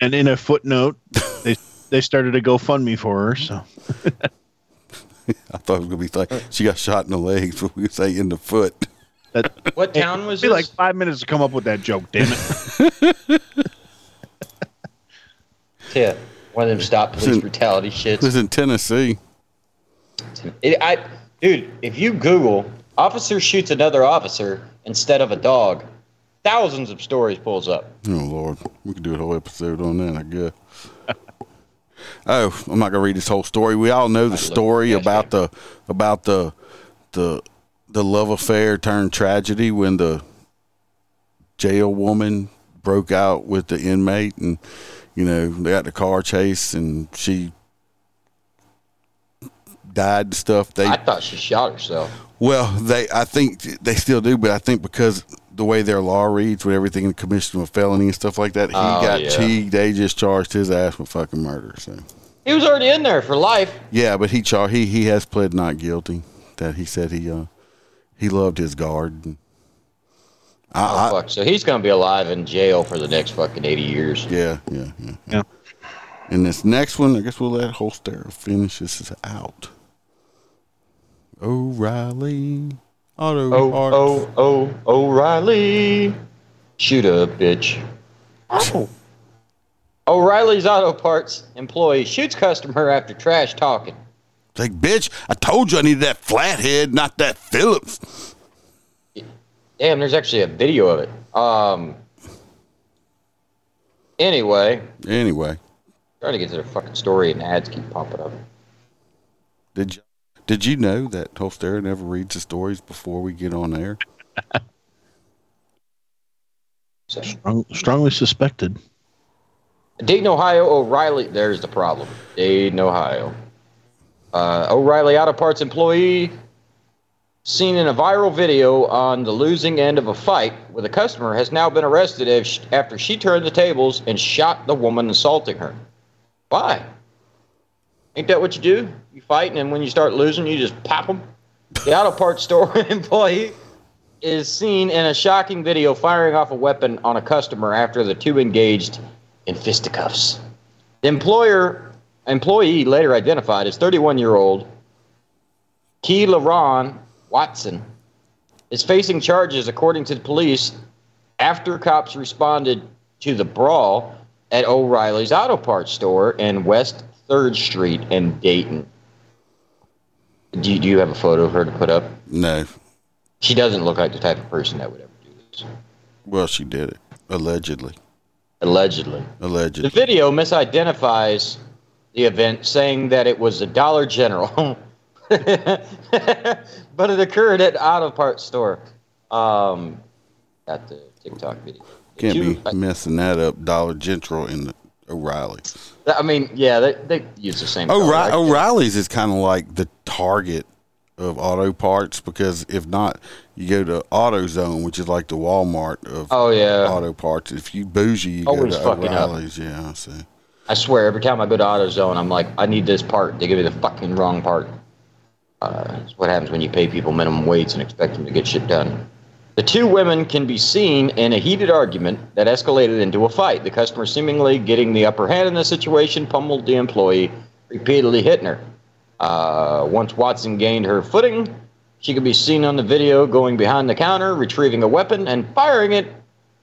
and in a footnote, they they started a GoFundMe for her. So I thought it was gonna be like she got shot in the legs, but we say in the foot. What town was Be this? like five minutes to come up with that joke. Damn it! Yeah, one of them stop police in- brutality It shits. was in Tennessee. It, I, dude, if you Google officer shoots another officer instead of a dog, thousands of stories pulls up. Oh Lord, we could do a whole episode on that, I guess. oh, I'm not gonna read this whole story. We all know the story about the about the the the love affair turned tragedy when the jail woman broke out with the inmate, and you know they got the car chase, and she died and stuff. They I thought she shot herself. Well, they I think they still do, but I think because the way their law reads with everything in commission of felony and stuff like that, he Oh, got yeah. he they just charged his ass with fucking murder. So He was already in there for life. yeah, but he char he he has pled not guilty. That he said he uh he loved his guard. I, oh, fuck. So he's going to be alive in jail for the next fucking 80 years. Yeah, yeah, yeah. yeah. And this next one, I guess we'll let Holster finish this out. O'Reilly Auto Oh, Parts. oh, oh, O'Reilly. Shoot a bitch. Oh. O'Reilly's Auto Parts employee shoots customer after trash talking. It's like, bitch, I told you I needed that flathead, not that Phillips. Damn, there's actually a video of it. Um. Anyway, Anyway, trying to get to the fucking story and ads keep popping up. did you did you know that Holster never reads the stories before we get on air? Strong, strongly suspected. Dayton, Ohio, O'Reilly. There's the problem. Dayton, Ohio. Uh, O'Reilly Auto Parts employee seen in a viral video on the losing end of a fight with a customer has now been arrested as after she turned the tables and shot the woman assaulting her. Why? Ain't that what you do? You fight, and then when you start losing, you just pop them. The auto parts store employee is seen in a shocking video firing off a weapon on a customer after the two engaged in fisticuffs. The employer employee later identified as 31-year-old Keela Ron Watson is facing charges according to the police after cops responded to the brawl at O'Reilly's Auto Parts store in West 3rd Street in Dayton. Do you, do you have a photo of her to put up? No. She doesn't look like the type of person that would ever do this. Well, she did it allegedly. Allegedly. Allegedly. The video misidentifies the event, saying that it was a Dollar General, but it occurred at auto parts store. Um, got the TikTok video. Can't you- be messing that up. Dollar General in the O'Reilly. I mean, yeah, they, they use the same. Color. I- O'Reilly's is kind of like the target of auto parts because if not, you go to AutoZone, which is like the Walmart of Oh, yeah. auto parts. If you bougie, you Always go to fucking up. O'Reilly's. Yeah, so I swear, every time I go to AutoZone, I'm like, I need this part. They give me the fucking wrong part. Uh, that's what happens when you pay people minimum wage and expect them to get shit done. The two women can be seen in a heated argument that escalated into a fight. The customer, seemingly getting the upper hand in the situation, pummeled the employee, repeatedly hitting her. Uh, once Watson gained her footing, she could be seen on the video going behind the counter, retrieving a weapon, and firing it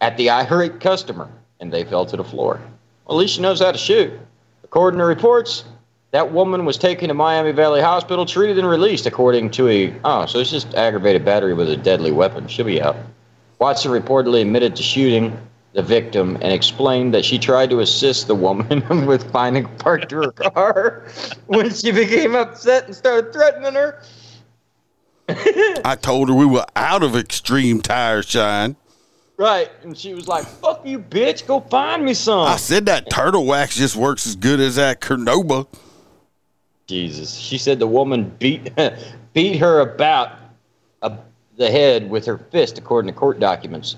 at the irate customer, and they fell to the floor. Well, at least she knows how to shoot. According to reports, that woman was taken to Miami Valley Hospital, treated and released, according to a. Oh, so it's just aggravated battery with a deadly weapon. She'll be out. Watson reportedly admitted to shooting the victim and explained that she tried to assist the woman with finding a park to her car when she became upset and started threatening her. I told her we were out of extreme tire shine. Right. And she was like, fuck you, bitch. Go find me some. I said that turtle wax just works as good as that Cordoba. Jesus. She said the woman beat beat her about uh, the head with her fist, according to court documents.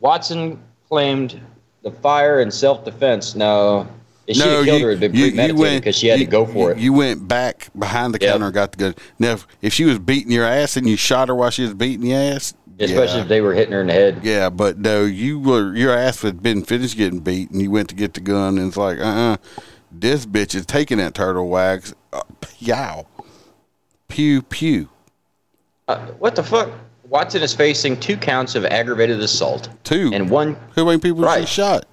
Watson claimed the fire in self defense. No, if she No, had killed you- her, it'd been you- you premeditated went- because she had you- to go for it. You went back behind the counter and got the gun. Now, if, if she was beating your ass and you shot her while she was beating your ass, Especially yeah. if they were hitting her in the head. Yeah, but no, you were your ass had been finished getting beat, and you went to get the gun, and it's like, uh, uh this bitch is taking that turtle wax, uh, yow, pew pew. Uh, what the fuck? Watson is facing two counts of aggravated assault. Two and one. Who many people she shot?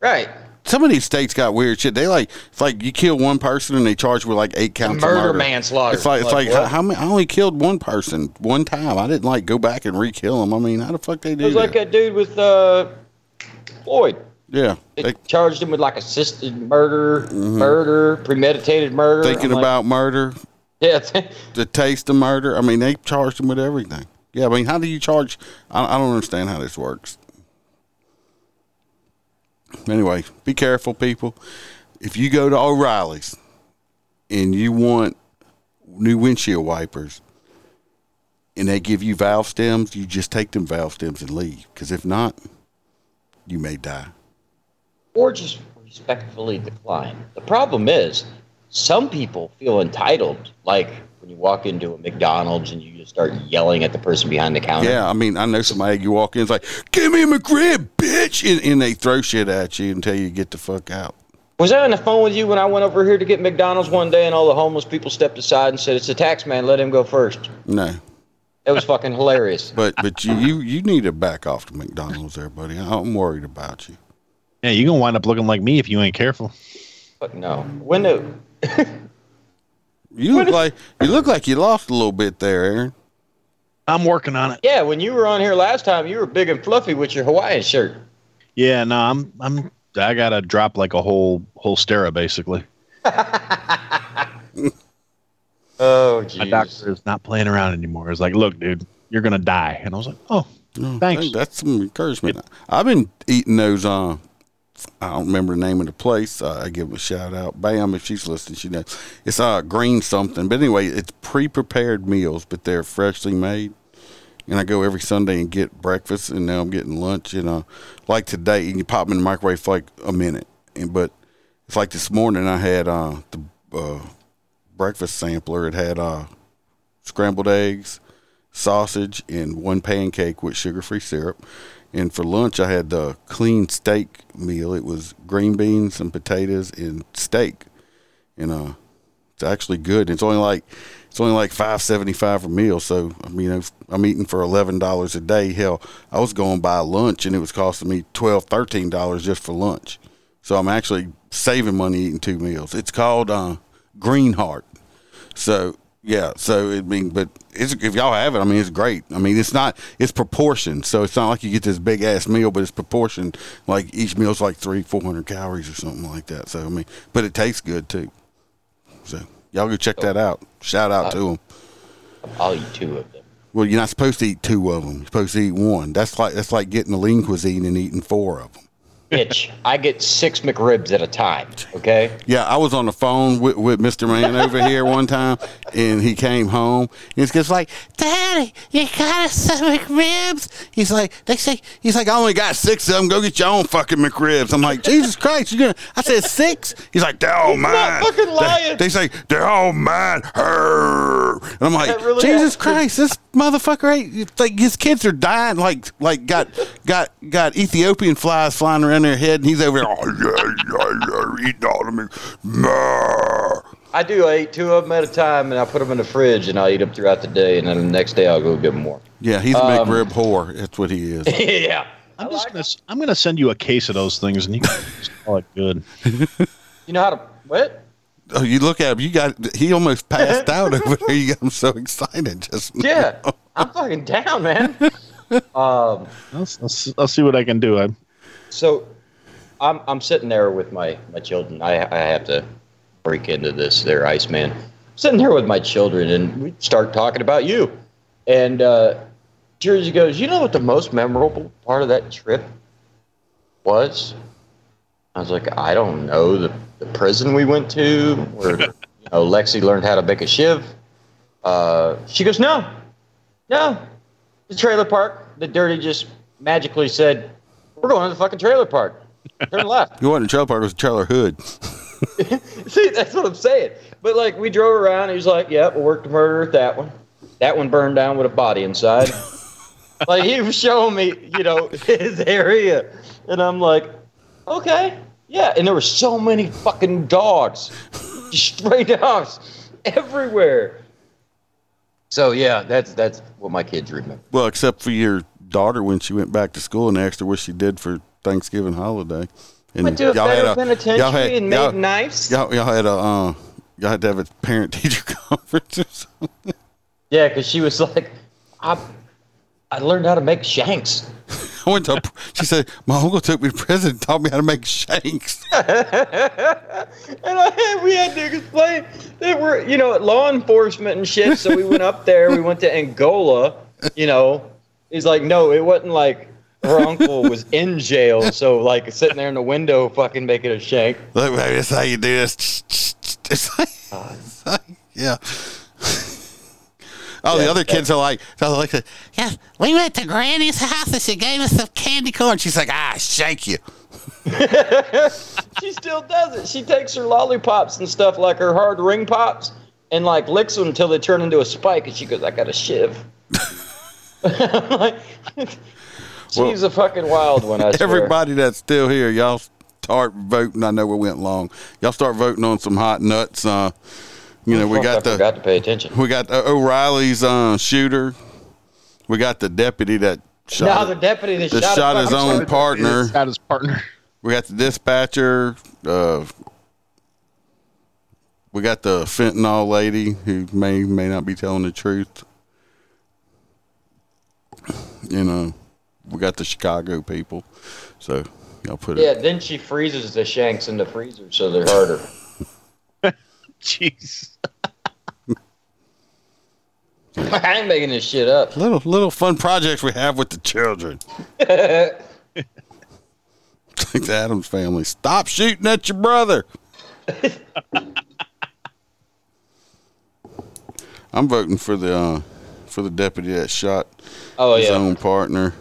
Right. Some of these states got weird shit. They like it's like you kill one person and they charge with like eight counts Murder, of murder, manslaughter. It's like it's Like, like, how, how many? I only killed one person one time. I didn't like go back and re-kill them. I mean, how the fuck they It do was that? like that dude with uh, Floyd. Yeah, They charged him with like assisted murder, murder, premeditated murder. Mm-hmm. thinking like, about murder. Yeah. the taste of murder. I mean, they charged him with everything. Yeah, I mean, how do you charge? I, I don't understand how this works. Anyway, be careful, people. If you go to O'Reilly's and you want new windshield wipers and they give you valve stems, you just take them valve stems and leave. Because if not, you may die. Or just respectfully decline. The problem is, some people feel entitled, like when you walk into a McDonald's and you just start yelling at the person behind the counter. Yeah, I mean, I know somebody you walk in, it's like, give me a McRib, bitch, and, and they throw shit at you until you get the fuck out. Was I on the phone with you when I went over here to get McDonald's one day and all the homeless people stepped aside and said, It's a tax man, let him go first? No, It was fucking hilarious. but but you, you you need to back off to McDonald's there, buddy. I'm worried about you. Yeah, you're gonna wind up looking like me if you ain't careful. Fuck no. When the You look like you look like you lost a little bit there, Aaron. I'm working on it. Yeah, when you were on here last time, you were big and fluffy with your Hawaiian shirt. Yeah, no, I'm I'm I gotta drop like a whole whole stera basically. Oh, My doctor is not playing around anymore. It's like, look, dude, you're gonna die. And I was like, oh, thanks. Hey, that's some encouragement. I've been eating those. Uh, I don't remember the name of the place. Uh, I give a shout out. Bam, if she's listening, she knows. It's uh green something, but anyway, it's pre-prepared meals, but they're freshly made. And I go every Sunday and get breakfast, and now I'm getting lunch. And uh, like today, you pop them in the microwave for like a minute. And but it's like this morning, I had uh the uh, breakfast sampler. It had uh scrambled eggs, sausage, and one pancake with sugar-free syrup. And for lunch, I had the clean steak meal. It was green beans and potatoes and steak. And uh, it's actually good. It's only like it's only like five seventy five a meal. So I mean, if I'm eating for eleven dollars a day. Hell, I was going by lunch and it was costing me twelve, thirteen dollars just for lunch. So I'm actually saving money eating two meals. It's called uh, Green Heart. So yeah, so I mean, but it's, if y'all have it, I mean, it's great. I mean, it's not it's proportioned, so it's not like you get this big ass meal, but it's proportioned. Like each meal's like three, four hundred calories or something like that. So I mean, but it tastes good too. So y'all go check that out. Shout out to them. I'll eat two of them. Well, you're not supposed to eat two of them. You're supposed to eat one. That's like that's like getting the lean cuisine and eating four of them. Bitch, I get six McRibs at a time. Okay. Yeah, I was on the phone with, with Mr. Man over here one time, and he came home. And he's just like, Daddy, you got us some McRibs? He's like, they say, he's like, I only got six of them. Go get your own fucking McRibs. I'm like, Jesus Christ, you gonna? I said six. He's like, they're all mine. fucking lying. They, they say they're all mine. Her. And I'm like, really Jesus. Christ, this motherfucker ain't like his kids are dying. Like, like got got got Ethiopian flies flying around their head, and he's over there. Oh yeah, yeah, yeah, eating all of me. I do. I eat two of them at a time, and I put them in the fridge, and I'll eat them throughout the day, and then the next day I'll go get more. Yeah, he's a Um, McRib whore. That's what he is. yeah. I'm just gonna I'm gonna send you a case of those things, and you can call it good. You know how to what? Oh, you look at him. You got. He almost passed out over there. You got him so excited. Just Yeah, I'm fucking down, man. Um, I'll, I'll, s- I'll see what I can do. I'm, so I'm I'm sitting there with my my children. I I have to break into this there, Iceman. Sitting there with my children, and we start talking about you. And uh, Jersey goes, "You know what the most memorable part of that trip was?" I was like, "I don't know. The the prison we went to, where you know Lexi learned how to make a shiv." Uh, she goes, "No, no, the trailer park. The dirty just magically said, "We're going to the fucking trailer park." Turn left. You wasn't a trailer park. Was a trailer hood. See, that's what I'm saying. But like, we drove around. He was like, "Yep, we'll work the murder at that one. That one burned down with a body inside." like he was showing me, you know, his area, and I'm like, "Okay, yeah." And there were so many fucking dogs, just stray dogs, everywhere. So yeah, that's that's what my kids remember. Well, except for your daughter when she went back to school and asked her what she did for Thanksgiving holiday. And Went to a y'all had federal penitentiary y'all had- and made y'all- knives. Y'all, y'all had a uh, y'all had to have a parent teacher conference or something. Yeah, because she was like, I, I learned how to make shanks. I went to. She said, "My uncle took me to prison and taught me how to make shanks." and I, we had to explain that we're, you know, law enforcement and shit. So we went up there. We went to Angola. You know, he's like, no, it wasn't like her uncle was in jail. So like sitting there in the window, fucking making a shank. Look, baby, that's how you do this. It's like, it's like- yeah. Oh, the other kids are like, they're like, yeah, we went to Granny's house and she gave us some candy corn. She's like, ah, shake you. she still does it. She takes her lollipops and stuff like her hard ring pops and like licks them until they turn into a spike. And she goes, I got a shiv. Like, she's a fucking wild one. I swear. Everybody that's still here, y'all start voting. I know we went long. Y'all start voting on some hot nuts. Uh, you know, we Fuck, I got the forgot to pay attention. we got the O'Reilly's uh, shooter. We got the deputy that shot, Now the deputy that that shot, shot a his own partner. Shot his partner. We got the dispatcher. Uh, we got the fentanyl lady who may may not be telling the truth. You know, we got the Chicago people. So I'll put Yeah, it. Yeah, then she freezes the shanks in the freezer so they're harder. Jeez. I ain't making this shit up. Little little fun projects we have with the children. It's like the Addams family. Stop shooting at your brother. I'm voting for the uh, for the deputy that shot Oh, his yeah. own partner.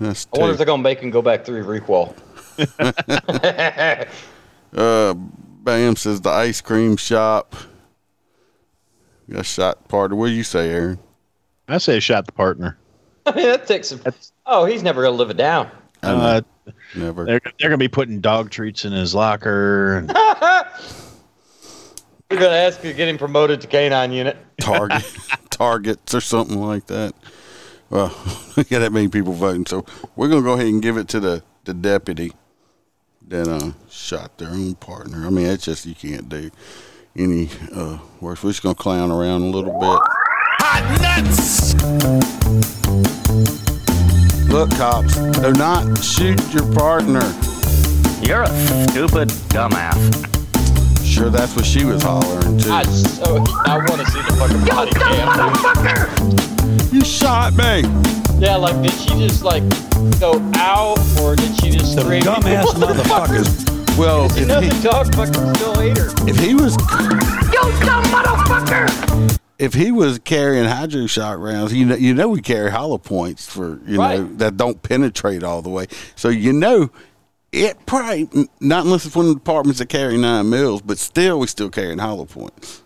That's I wonder if they're gonna make him go back through requal. Uh, Bam says the ice cream shop. Got shot partner. What do you say, Aaron? I say shot the partner. I mean, that takes some. Oh, he's never gonna live it down. Uh, Never. they're they're gonna be putting dog treats in his locker. And You're gonna ask to get him promoted to canine unit. Target, targets or something like that. Well, we got that many people voting, so we're gonna go ahead and give it to the the deputy that uh, shot their own partner. I mean, it's just you can't do any uh, worse. We're just gonna clown around a little bit. Hot nuts! Look, cops, do not shoot your partner. You're a stupid dumbass. Sure, that's what she was hollering too. I so oh, I want to see the fucking body cam. You shot me. Yeah, like did she just like go out or did she just scream? dumbass motherfuckers. Well, if know he, the dog fucking still ate her. if he was You dumb motherfucker! if he was carrying Hydra-Shok rounds, you know, you know we carry hollow points for you know that don't penetrate all the way. So you know it probably not unless it's one of the departments that carry nine mils, but still we still carrying hollow points.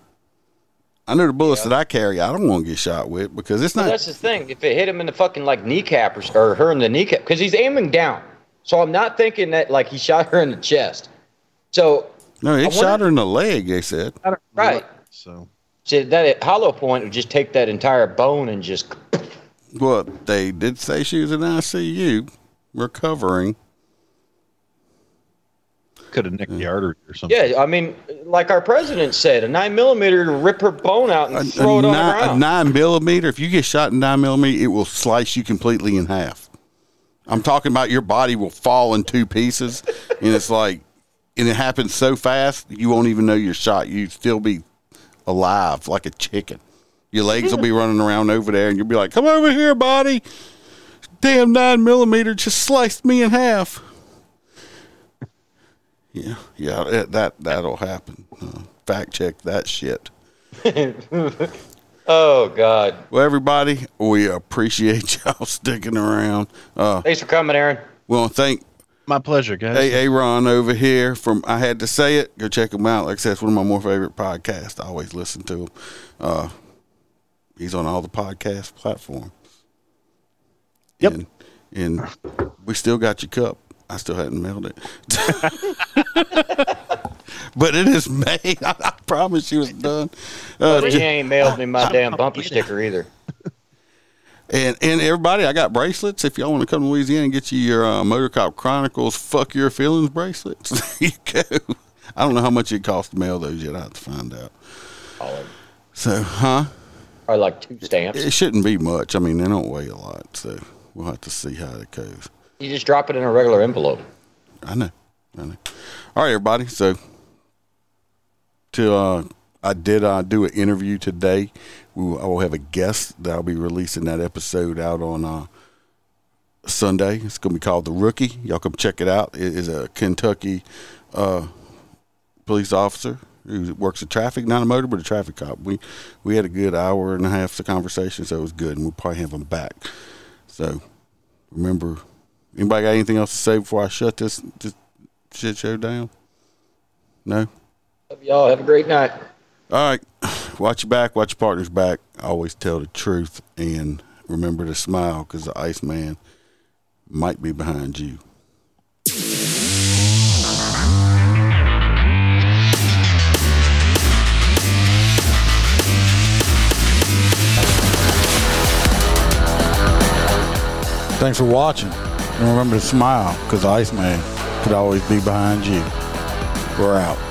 I know the bullets that I carry, I don't want to get shot with because it's Well, not. that's the thing. If it hit him in the fucking like kneecap or, or her in the kneecap, because he's aiming down. So I'm not thinking that like he shot her in the chest. So no, I it wonder- shot her in the leg. They said. right. So So that hollow point would just take that entire bone and just Well, they did say she was in ICU. recovering. Could have nicked the artery or something. Yeah, I mean, like our president said, a nine millimeter to rip her bone out and throw a it on nine, the a ground. nine millimeter. If you get shot in nine millimeter, it will slice you completely in half. I'm talking about your body will fall in two pieces, and it's like, and it happens so fast you won't even know you're shot. You'd still be alive like a chicken. Your legs will be running around over there, and you'll be like, "Come over here, body! Damn nine millimeter just sliced me in half." Yeah, yeah, that, that that'll happen. Uh, fact check that shit. oh God! Well, everybody, we appreciate y'all sticking around. Uh, Thanks for coming, Aaron. we want to thank My pleasure, guys. Hey, Aaron over here from I Had to Say It. Go check him out. Like I said, it's one of my more favorite podcasts. I always listen to him. Uh, he's on all the podcast platforms. Yep. And, and we still got your cup. I still hadn't mailed it. but it is made. I, I promise you it's done. Uh, But he ain't mailed me my damn bumper sticker either. And and everybody, I got bracelets. If y'all want to come to Louisiana and get you your uh, Motor Cop Chronicles "Fuck Your Feelings" bracelets, there you go. I don't know how much it costs to mail those yet. I have to find out. So, huh? Probably like two stamps. It shouldn't be much. I mean, they don't weigh a lot, so we'll have to see how it goes. You just drop it in a regular envelope. I know. I know. All right, everybody. So, till uh, I did uh, do an interview today. We will, I will have a guest that I'll be releasing that episode out on uh, Sunday. It's going to be called The Rookie. Y'all come check it out. It is a Kentucky uh, police officer who works at traffic, not a motor, but a traffic cop. We we had a good hour and a half of conversation, so it was good, and we'll probably have him back. So, remember, anybody got anything else to say before I shut this, this shit show down? No? Love y'all. Have a great night. All right. Watch your back, watch your partner's back. Always tell the truth and remember to smile because the Iceman might be behind you. Thanks for watching. And remember to smile because Iceman could always be behind you. We're out.